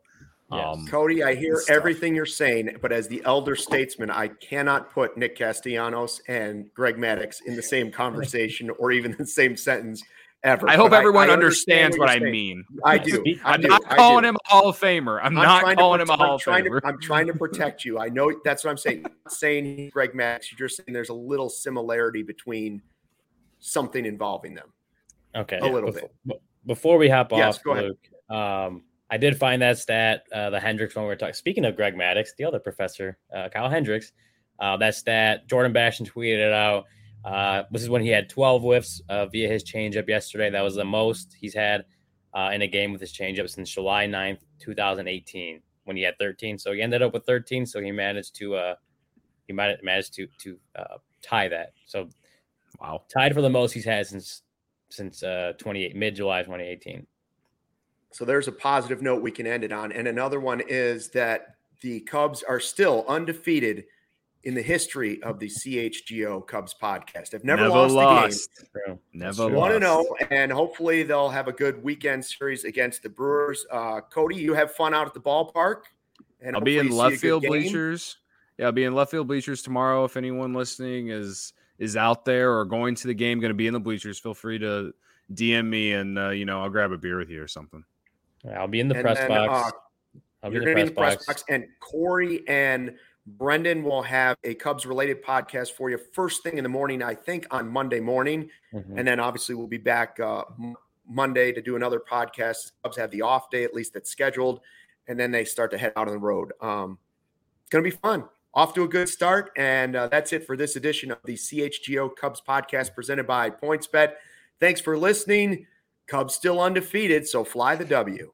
um, Cody, I hear everything you're saying, but as the elder statesman, I cannot put Nick Castellanos and Greg Maddux in the same conversation or even the same sentence ever. I hope but everyone I, I understands what, what I mean. I do. [LAUGHS] I am do, not calling him a Hall of Famer. I'm, I'm not calling him a Hall of Famer. To, I'm trying to [LAUGHS] protect you. I know that's what I'm saying. I'm saying Greg Maddux, You're just saying there's a little similarity between something involving them. Okay, a little before, bit. Before we hop yes, off, Luke, um, I did find that stat, uh, the Hendricks one we were talking. Speaking of Greg Maddux, the other professor, uh, Kyle Hendricks, uh, that stat, Jordan Bastian tweeted it out. Uh, this is when he had 12 whiffs uh, via his changeup yesterday. That was the most he's had uh, in a game with his changeup since July 9th, 2018, when he had 13. So he ended up with 13. So he managed to uh, he might managed to to uh, tie that. So wow, tied for the most he's had since since uh 28 mid July 2018. So there's a positive note we can end it on. And another one is that the Cubs are still undefeated in the history of the CHGO Cubs podcast. I've never, never lost, lost, a game. Never want to know, and hopefully they'll have a good weekend series against the Brewers. Uh, Cody, you have fun out at the ballpark, and I'll be in left field bleachers. Yeah, I'll be in left field bleachers tomorrow. If anyone listening is is out there or going to the game, going to be in the bleachers, feel free to DM me and uh, you know I'll grab a beer with you or something. I'll be in the and press then, box. Uh, I'll be in the press, box. press box. And Corey and Brendan will have a Cubs related podcast for you first thing in the morning, I think on Monday morning. Mm-hmm. And then obviously we'll be back uh, Monday to do another podcast. Cubs have the off day, at least that's scheduled. And then they start to head out on the road. Um, it's going to be fun off to a good start. And uh, that's it for this edition of the CHGO Cubs podcast presented by PointsBet. Thanks for listening. Cubs still undefeated, so fly the W.